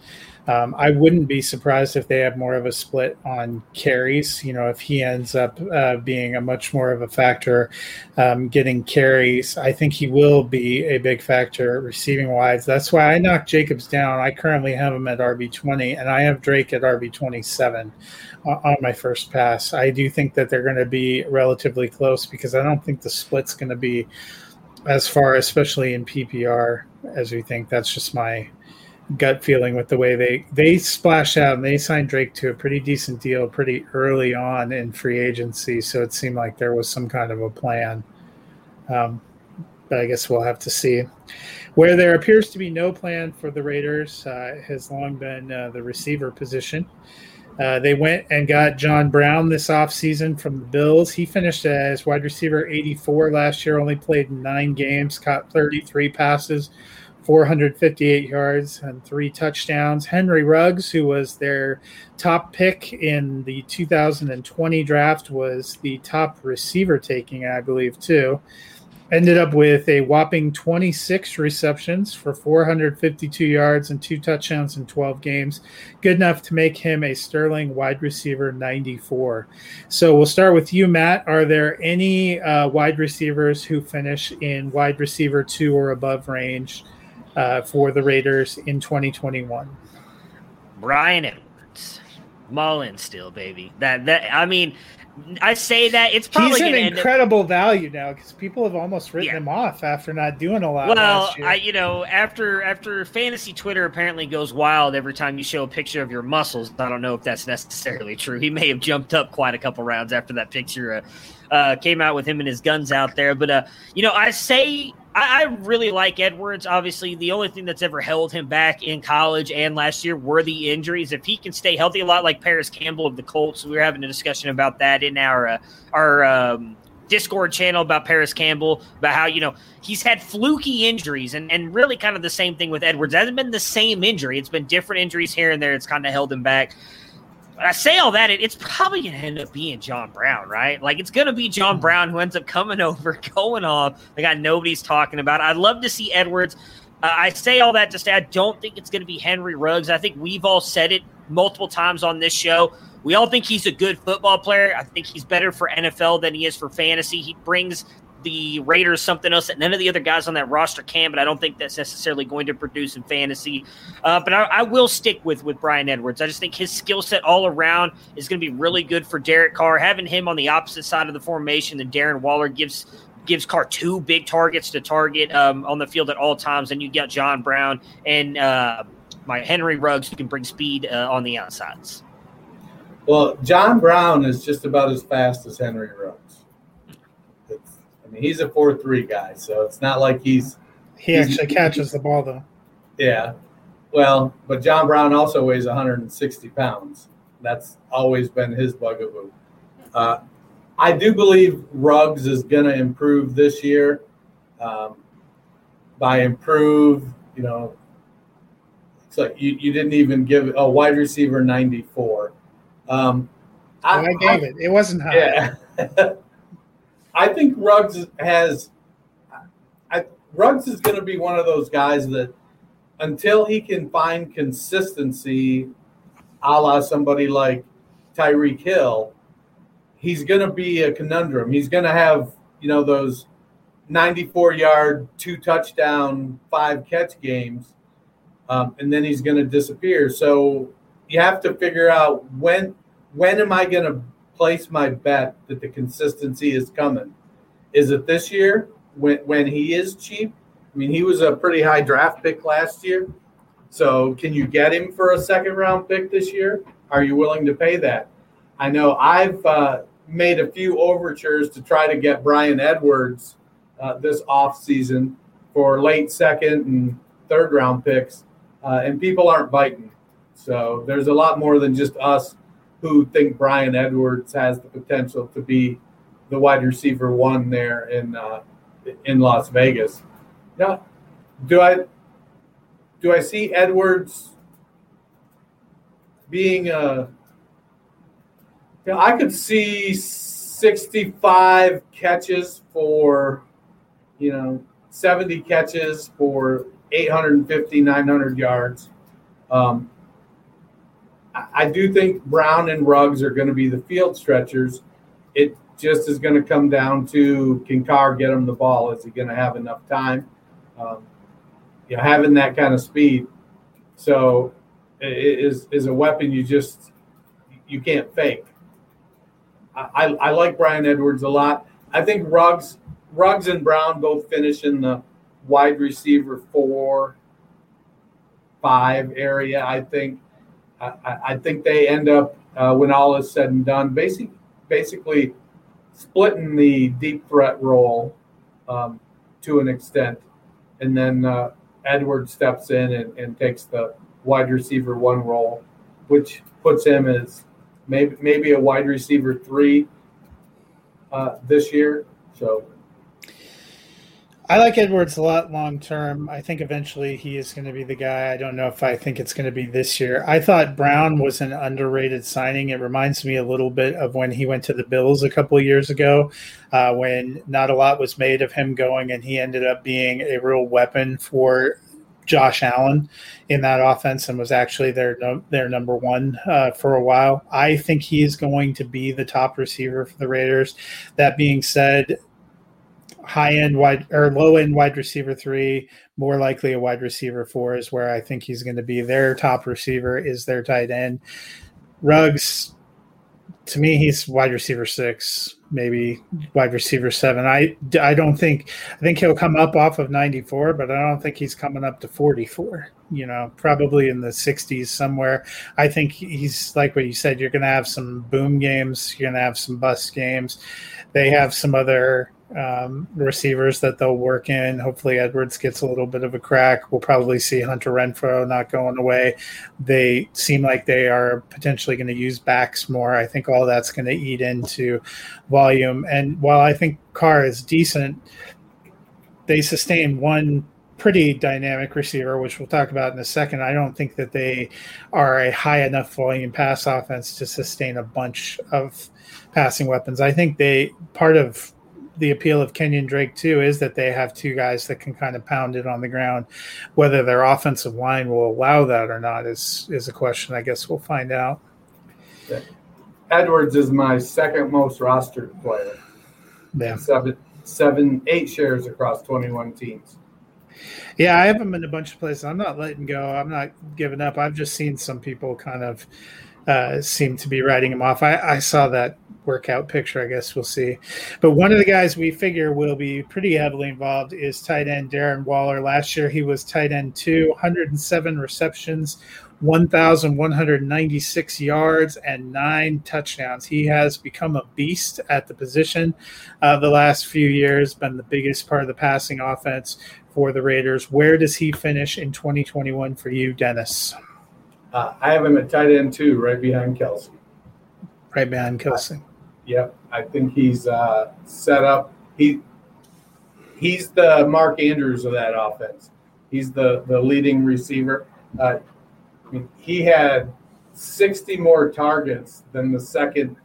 Um, I wouldn't be surprised if they have more of a split on carries. You know, if he ends up uh, being a much more of a factor um, getting carries, I think he will be a big factor receiving wise. That's why I knocked Jacobs down. I currently have him at RB twenty, and I have Drake at RB twenty seven on my first pass. I do think that they're going to be relatively close because I don't think the split's going to be as far, especially in PPR, as we think. That's just my gut feeling with the way they they splashed out and they signed Drake to a pretty decent deal pretty early on in free agency. So it seemed like there was some kind of a plan. Um, but I guess we'll have to see. Where there appears to be no plan for the Raiders uh, has long been uh, the receiver position. Uh, they went and got John Brown this offseason from the Bills. He finished as wide receiver 84 last year, only played nine games, caught 33 passes, 458 yards, and three touchdowns. Henry Ruggs, who was their top pick in the 2020 draft, was the top receiver taking, I believe, too ended up with a whopping 26 receptions for 452 yards and two touchdowns in 12 games. Good enough to make him a sterling wide receiver 94. So we'll start with you, Matt. Are there any uh, wide receivers who finish in wide receiver two or above range uh, for the Raiders in 2021? Bryan Edwards. Mullen still, baby. That that I mean, I say that it's probably he's an incredible up... value now because people have almost written yeah. him off after not doing a lot. Well, I you know after after fantasy Twitter apparently goes wild every time you show a picture of your muscles. I don't know if that's necessarily true. He may have jumped up quite a couple rounds after that picture uh, uh, came out with him and his guns out there. But uh, you know, I say I, I, really like Edwards. Obviously, the only thing that's ever held him back in college and last year were the injuries. If he can stay healthy, a lot like Parris Campbell of the Colts, we were having a discussion about that in our uh, our um, Discord channel about Parris Campbell, about how, you know, he's had fluky injuries and, and really kind of the same thing with Edwards. It hasn't been the same injury. It's been different injuries here and there. It's kind of held him back. I say all that, it, it's probably going to end up being John Brown, right? Like it's going to be John hmm. Brown who ends up coming over, going off. The guy nobody's talking about. I'd love to see Edwards. Uh, I say all that to say I don't think it's going to be Henry Ruggs. I think we've all said it multiple times on this show. We all think he's a good football player. I think he's better for NFL than he is for fantasy. He brings the Raiders something else that none of the other guys on that roster can, but I don't think that's necessarily going to produce in fantasy. Uh, but I, I, will stick with with Bryan Edwards. I just think his skill set all around is going to be really good for Derek Carr. Having him on the opposite side of the formation than Darren Waller gives gives Carr two big targets to target um, on the field at all times. And you got John Brown and uh, my Henry Ruggs who can bring speed uh, on the outsides. Well, John Brown is just about as fast as Henry Ruggs. I mean, he's a four-three guy, so it's not like he's He He's- actually catches the ball though. yeah. Well, but John Brown also weighs 160 pounds. That's always been his bugaboo. Uh, I do believe Ruggs is going to improve this year. Um, by improve, you know, it's like you, you didn't even give a wide receiver 94. Um, I, gave it. It wasn't high. yeah. I think Ruggs has. I, Ruggs is going to be one of those guys that until he can find consistency, a la somebody like Tyreek Hill, he's going to be a conundrum. He's going to have, you know, those 94 yard, two touchdown, five catch games, um, and then he's going to disappear. So you have to figure out when when am I going to place my bet that the consistency is coming? Is it this year when when he is cheap? I mean, he was a pretty high draft pick last year. So can you get him for a second round pick this year? Are you willing to pay that? I know I've uh, made a few overtures to try to get Bryan Edwards uh, this off season for late second and third round picks, uh, and people aren't biting. So there's a lot more than just us who think Bryan Edwards has the potential to be the wide receiver one there in uh, in Las Vegas. Now, do I do I see Edwards being a? You know, I could see 65 catches for, you know, 70 catches for 850, 900 yards. Um, I- do think Brown and Ruggs are going to be the field stretchers. It just is going to come down to can Carr get him the ball? Is he going to have enough time? Um, you know, having that kind of speed, so is is a weapon you just you can't fake. I, I, I like Bryan Edwards a lot. I think Ruggs Ruggs and Brown both finish in the wide receiver four, five area. I think I, I- think they end up uh, when all is said and done, basic, basically splitting the deep threat role um, to an extent, and then uh, Edwards steps in and, and takes the wide receiver one role, which puts him as maybe maybe a wide receiver three uh, this year. So I like Edwards a lot long term. I think eventually he is going to be the guy. I don't know if I think it's going to be this year. I thought Brown was an underrated signing. It reminds me a little bit of when he went to the Bills a couple of years ago, uh, when not a lot was made of him going, and he ended up being a real weapon for Josh Allen in that offense and was actually their their number one uh, for a while. I think he is going to be the top receiver for the Raiders. That being said, high end wide or low end wide receiver three, more likely a wide receiver four is where I think he's going to be. Their top receiver is their tight end. Ruggs, to me, he's wide receiver six, maybe wide receiver seven. I, I don't think I think he'll come up off of 94, but I don't think he's coming up to 44. You know, probably in the 60s somewhere. I think he's like what you said. You're going to have some boom games. You're going to have some bust games. They have some other um, receivers that they'll work in. Hopefully, Edwards gets a little bit of a crack. We'll probably see Hunter Renfrow not going away. They seem like they are potentially going to use backs more. I think all that's going to eat into volume. And while I think Carr is decent, they sustain one pretty dynamic receiver, which we'll talk about in a second. I don't think that they are a high enough volume pass offense to sustain a bunch of passing weapons. I think they part of the appeal of Kenyon Drake too is that they have two guys that can kind of pound it on the ground. Whether their offensive line will allow that or not is is a question. I guess we'll find out. Edwards is my second most rostered player. Yeah. Seven, seven, eight shares across 21 teams. Yeah, I have them in a bunch of places. I'm not letting go. I'm not giving up. I've just seen some people kind of uh, seem to be writing him off. I, I saw that workout picture. I guess we'll see. But one of the guys we figure will be pretty heavily involved is tight end Darren Waller. Last year he was tight end two, 107 receptions, 1,196 yards and nine touchdowns. He has become a beast at the position uh, the last few years, been the biggest part of the passing offense for the Raiders. Where does he finish in 2021 for you, Dennis? Uh, I have him at tight end two, right behind Kelce. Right behind Kelce. Yep, I think he's uh, set up. He he's the Mark Andrews of that offense. He's the the leading receiver. Uh, I mean, he had 60 more targets than the second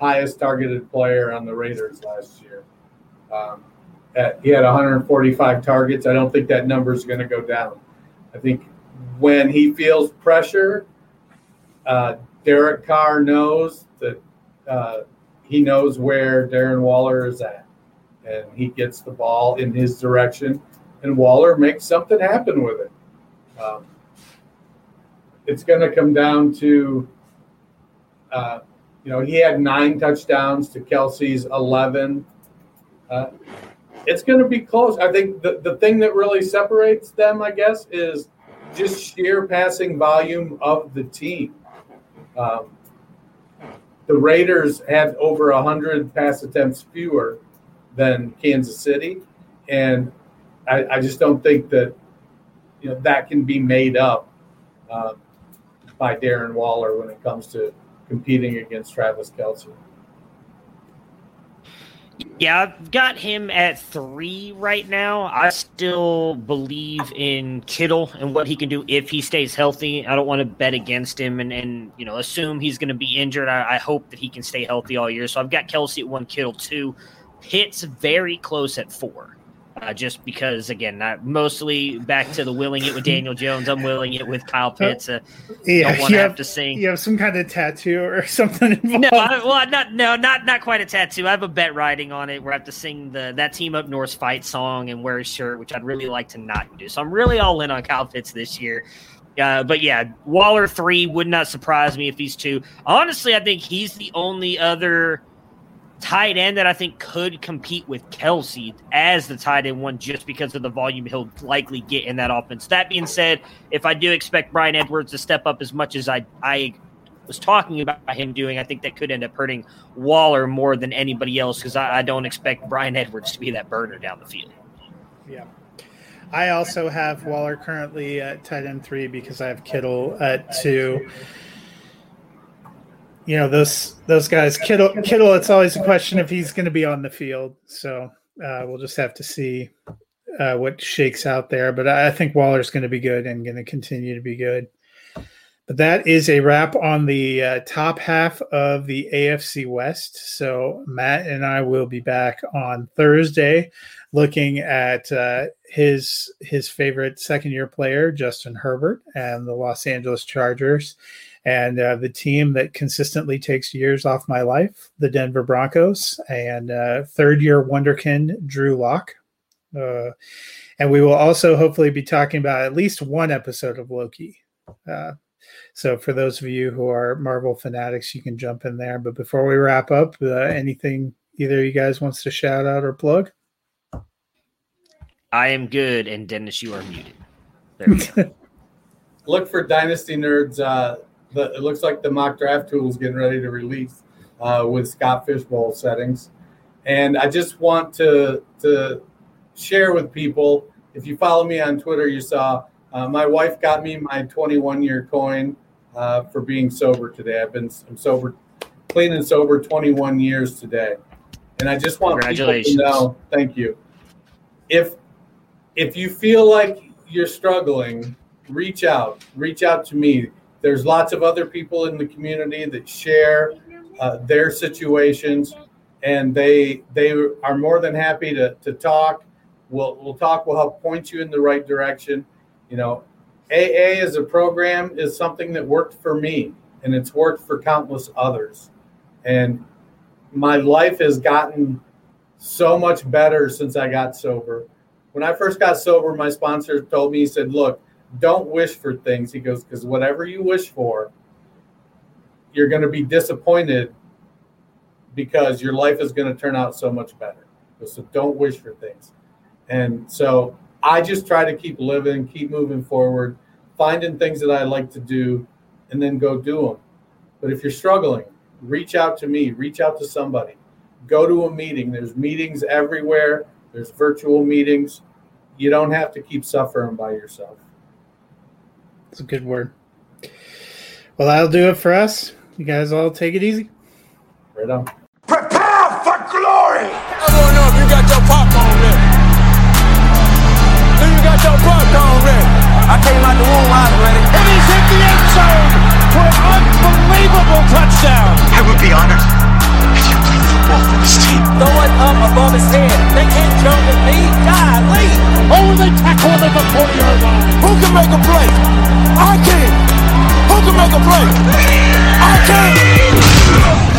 highest targeted player on the Raiders last year. Um, at, he had 145 targets. I don't think that number is going to go down. I think when he feels pressure, uh, Derek Carr knows that uh, he knows where Darren Waller is at, and he gets the ball in his direction, and Waller makes something happen with it. Um, it's going to come down to, uh, you know, he had nine touchdowns to Kelce's 11. Uh, it's going to be close. I think the, the thing that really separates them, I guess, is just sheer passing volume of the team. Um, the Raiders had over 100 pass attempts fewer than Kansas City. And I, I just don't think that you know that can be made up uh, by Darren Waller when it comes to competing against Travis Kelce. Yeah, I've got him at three right now. I still believe in Kittle and what he can do if he stays healthy. I don't want to bet against him and, and you know assume he's going to be injured. I, I, hope that he can stay healthy all year. So I've got Kelce at one, Kittle two. Pitts very close at four uh, just because again, not mostly back to the willing it with Daniel Jones. I'm willing it with Kyle Pitts. Uh, yeah, don't want to have to sing. You have some kind of tattoo or something. Involved. No, I, well, not no, not not quite a tattoo. I have a bet writing on it where I have to sing the that team up north fight song and wear a shirt, which I'd really like to not do. So I'm really all in on Kyle Pitts this year. Uh, but yeah, Waller three would not surprise me if he's two. Honestly, I think he's the only other tight end that I think could compete with Kelce as the tight end one just because of the volume he'll likely get in that offense. That being said, if I do expect Bryan Edwards to step up as much as I I was talking about him doing, I think that could end up hurting Waller more than anybody else because I, I don't expect Bryan Edwards to be that burner down the field. Yeah. I also have Waller currently at tight end three because I have Kittle at two you know those those guys. Kittle Kittle it's always a question if he's going to be on the field. So uh, we'll just have to see uh, what shakes out there. But I think Waller's going to be good and going to continue to be good. But that is a wrap on the uh, top half of the AFC West. So Matt and I will be back on Thursday looking at uh, his his favorite second year player Justin Herbert and the Los Angeles Chargers and uh, the team that consistently takes years off my life, the Denver Broncos, and uh, third year Wonderkin Drew Lock. Uh, and we will also hopefully be talking about at least one episode of Loki. Uh, so for those of you who are Marvel fanatics, you can jump in there. But before we wrap up, uh, anything either of you guys wants to shout out or plug? I am good, and Dennis, you are muted. There Look for Dynasty Nerds uh, the, it looks like the mock draft tool is getting ready to release uh, with Scott Fish Bowl settings. And I just want to to share with people. If you follow me on Twitter, you saw uh, my wife got me my 21 year coin uh, for being sober today. I've been I'm sober, clean and sober 21 years today, and I just want people to know. Thank you. If if you feel like you're struggling, reach out. Reach out to me. There's lots of other people in the community that share uh, their situations, and they they are more than happy to, to talk. We'll we'll talk. We'll help point you in the right direction. You know, AA as a program is something that worked for me, and it's worked for countless others. And my life has gotten so much better since I got sober. When I first got sober, my sponsor told me, he said, Look, don't wish for things. He goes, because whatever you wish for, you're going to be disappointed because your life is going to turn out so much better. So don't wish for things. And so I just try to keep living, keep moving forward, finding things that I like to do, and then go do them. But if you're struggling, reach out to me, reach out to somebody, go to a meeting. There's meetings everywhere, there's virtual meetings. You don't have to keep suffering by yourself. It's a good word. Well, that'll do it for us. You guys all take it easy. Right on. Prepare for glory! I don't know if you got your popcorn ready. Do you got your popcorn ready? I came out the womb, I was ready. And he's hit the end zone for an unbelievable touchdown. I would be honored Throw it up above his head. They can't jump with me. Golly. Oh, they tackle them at the 40 yard line. Who can make a play? I can. Who can make a play? I can.